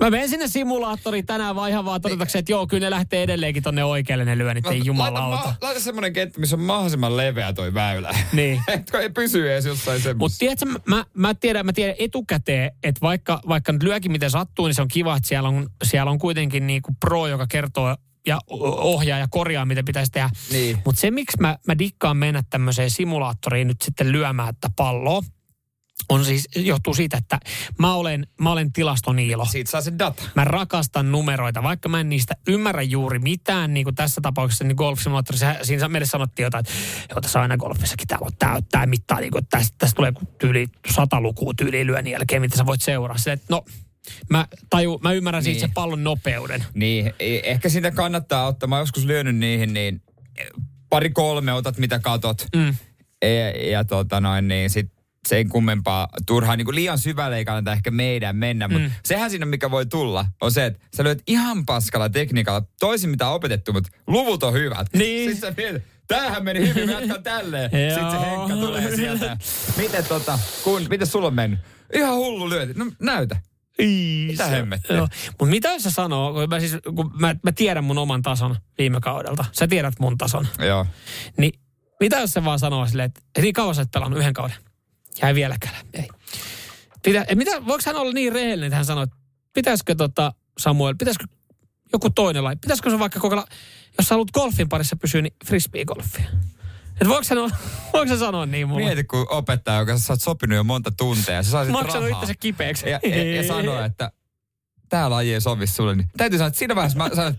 Mä menen sinne simulaattoriin tänään vaan ihan vaan todetakseen, että joo, kyllä ne lähtee edelleenkin tonne oikealle ne lyönnit, ei jumalauta. Laita, ma- laita semmoinen kenttä, missä on mahdollisimman leveä toi väylä. Niin. [laughs] Etkö ei pysy edes jossain Mutta semmoisessa. tiedätkö, mä, mä, tiedän, mä tiedän etukäteen, että vaikka, vaikka nyt lyökin miten sattuu, niin se on kiva, että siellä on, siellä on kuitenkin niinku pro, joka kertoo ja ohjaa ja korjaa, mitä pitäisi tehdä. Niin. Mutta se, miksi mä, mä dikkaan mennä tämmöiseen simulaattoriin nyt sitten lyömään tätä palloa, on siis, johtuu siitä, että mä olen, mä olen tilastoniilo. Siitä saa se data. Mä rakastan numeroita, vaikka mä en niistä ymmärrä juuri mitään, niin kuin tässä tapauksessa niin golf simulaattorissa, siinä meille sanottiin jotain, että joo, tässä aina golfissakin täällä on, tää, tää mittaa, niin kuin, tästä, tästä tulee tyyli sata lukua tyyliin lyönnin jälkeen, mitä sä voit seuraa. Sille, että no, mä, taju, mä ymmärrän siitä Niin. se pallon nopeuden. Niin, e- ehkä sitä kannattaa ottaa. Mä oon joskus lyönyt niihin, niin pari kolme otat mitä katot. Mm. Ja, ja tota noin, niin sit sen kummempaa turhaa, niin kuin liian syvälle ei kannata ehkä meidän mennä, mutta Mm. sehän siinä, mikä voi tulla, on se, että sä lyöt ihan paskalla tekniikalla, toisin mitä on opetettu, mutta luvut on hyvät. Niin. Sitten sä mietit, tämähän meni hyvin, mä jatkan tälleen. Sitten se. Henkka tulee sieltä. Miten tota, kun, miten sulla on mennyt? Ihan hullu lyöti. No näytä. Mitä hemmettiä? Mutta mitä jos sä sanoo, kun, mä, siis, kun mä, mä tiedän mun oman tason viime kaudelta, sä tiedät mun tason, Joo. niin mitä jos se vaan sanoo silleen, että niin kauan sä et pelannut yhden kauden? Jäi vieläkään. Ei. Pitä, mitä, voiko hän olla niin rehellinen, että hän sanoo, että pitäisikö tota, Samuel, pitäisikö joku toinen laji, pitäisikö se vaikka kokeilla, jos sä haluat golfin parissa pysyä, niin frisbee-golfia. Että voiko hän, [laughs] voiko se sanoa niin mulle? Mieti, kun opettaja, joka sä oot sopinut jo monta tuntia, sä saisit Maksanut rahaa. itse kipeäksi. Ja, ja, ja sanoa, että tämä laji ei sovi sulle, niin täytyy sanoa, että siinä vaiheessa mä että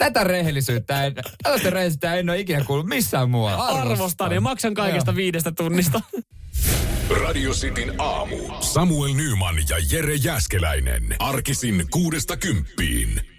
tätä rehellisyyttä, en, tällaista rehellisyyttä en ole ikinä kuullut missään muualla. Arvostan ja maksan kaikesta Joo. viidestä tunnista. Radio Cityn aamu. Samuel Nyman ja Jere Jäskeläinen. Arkisin kuudesta kymppiin.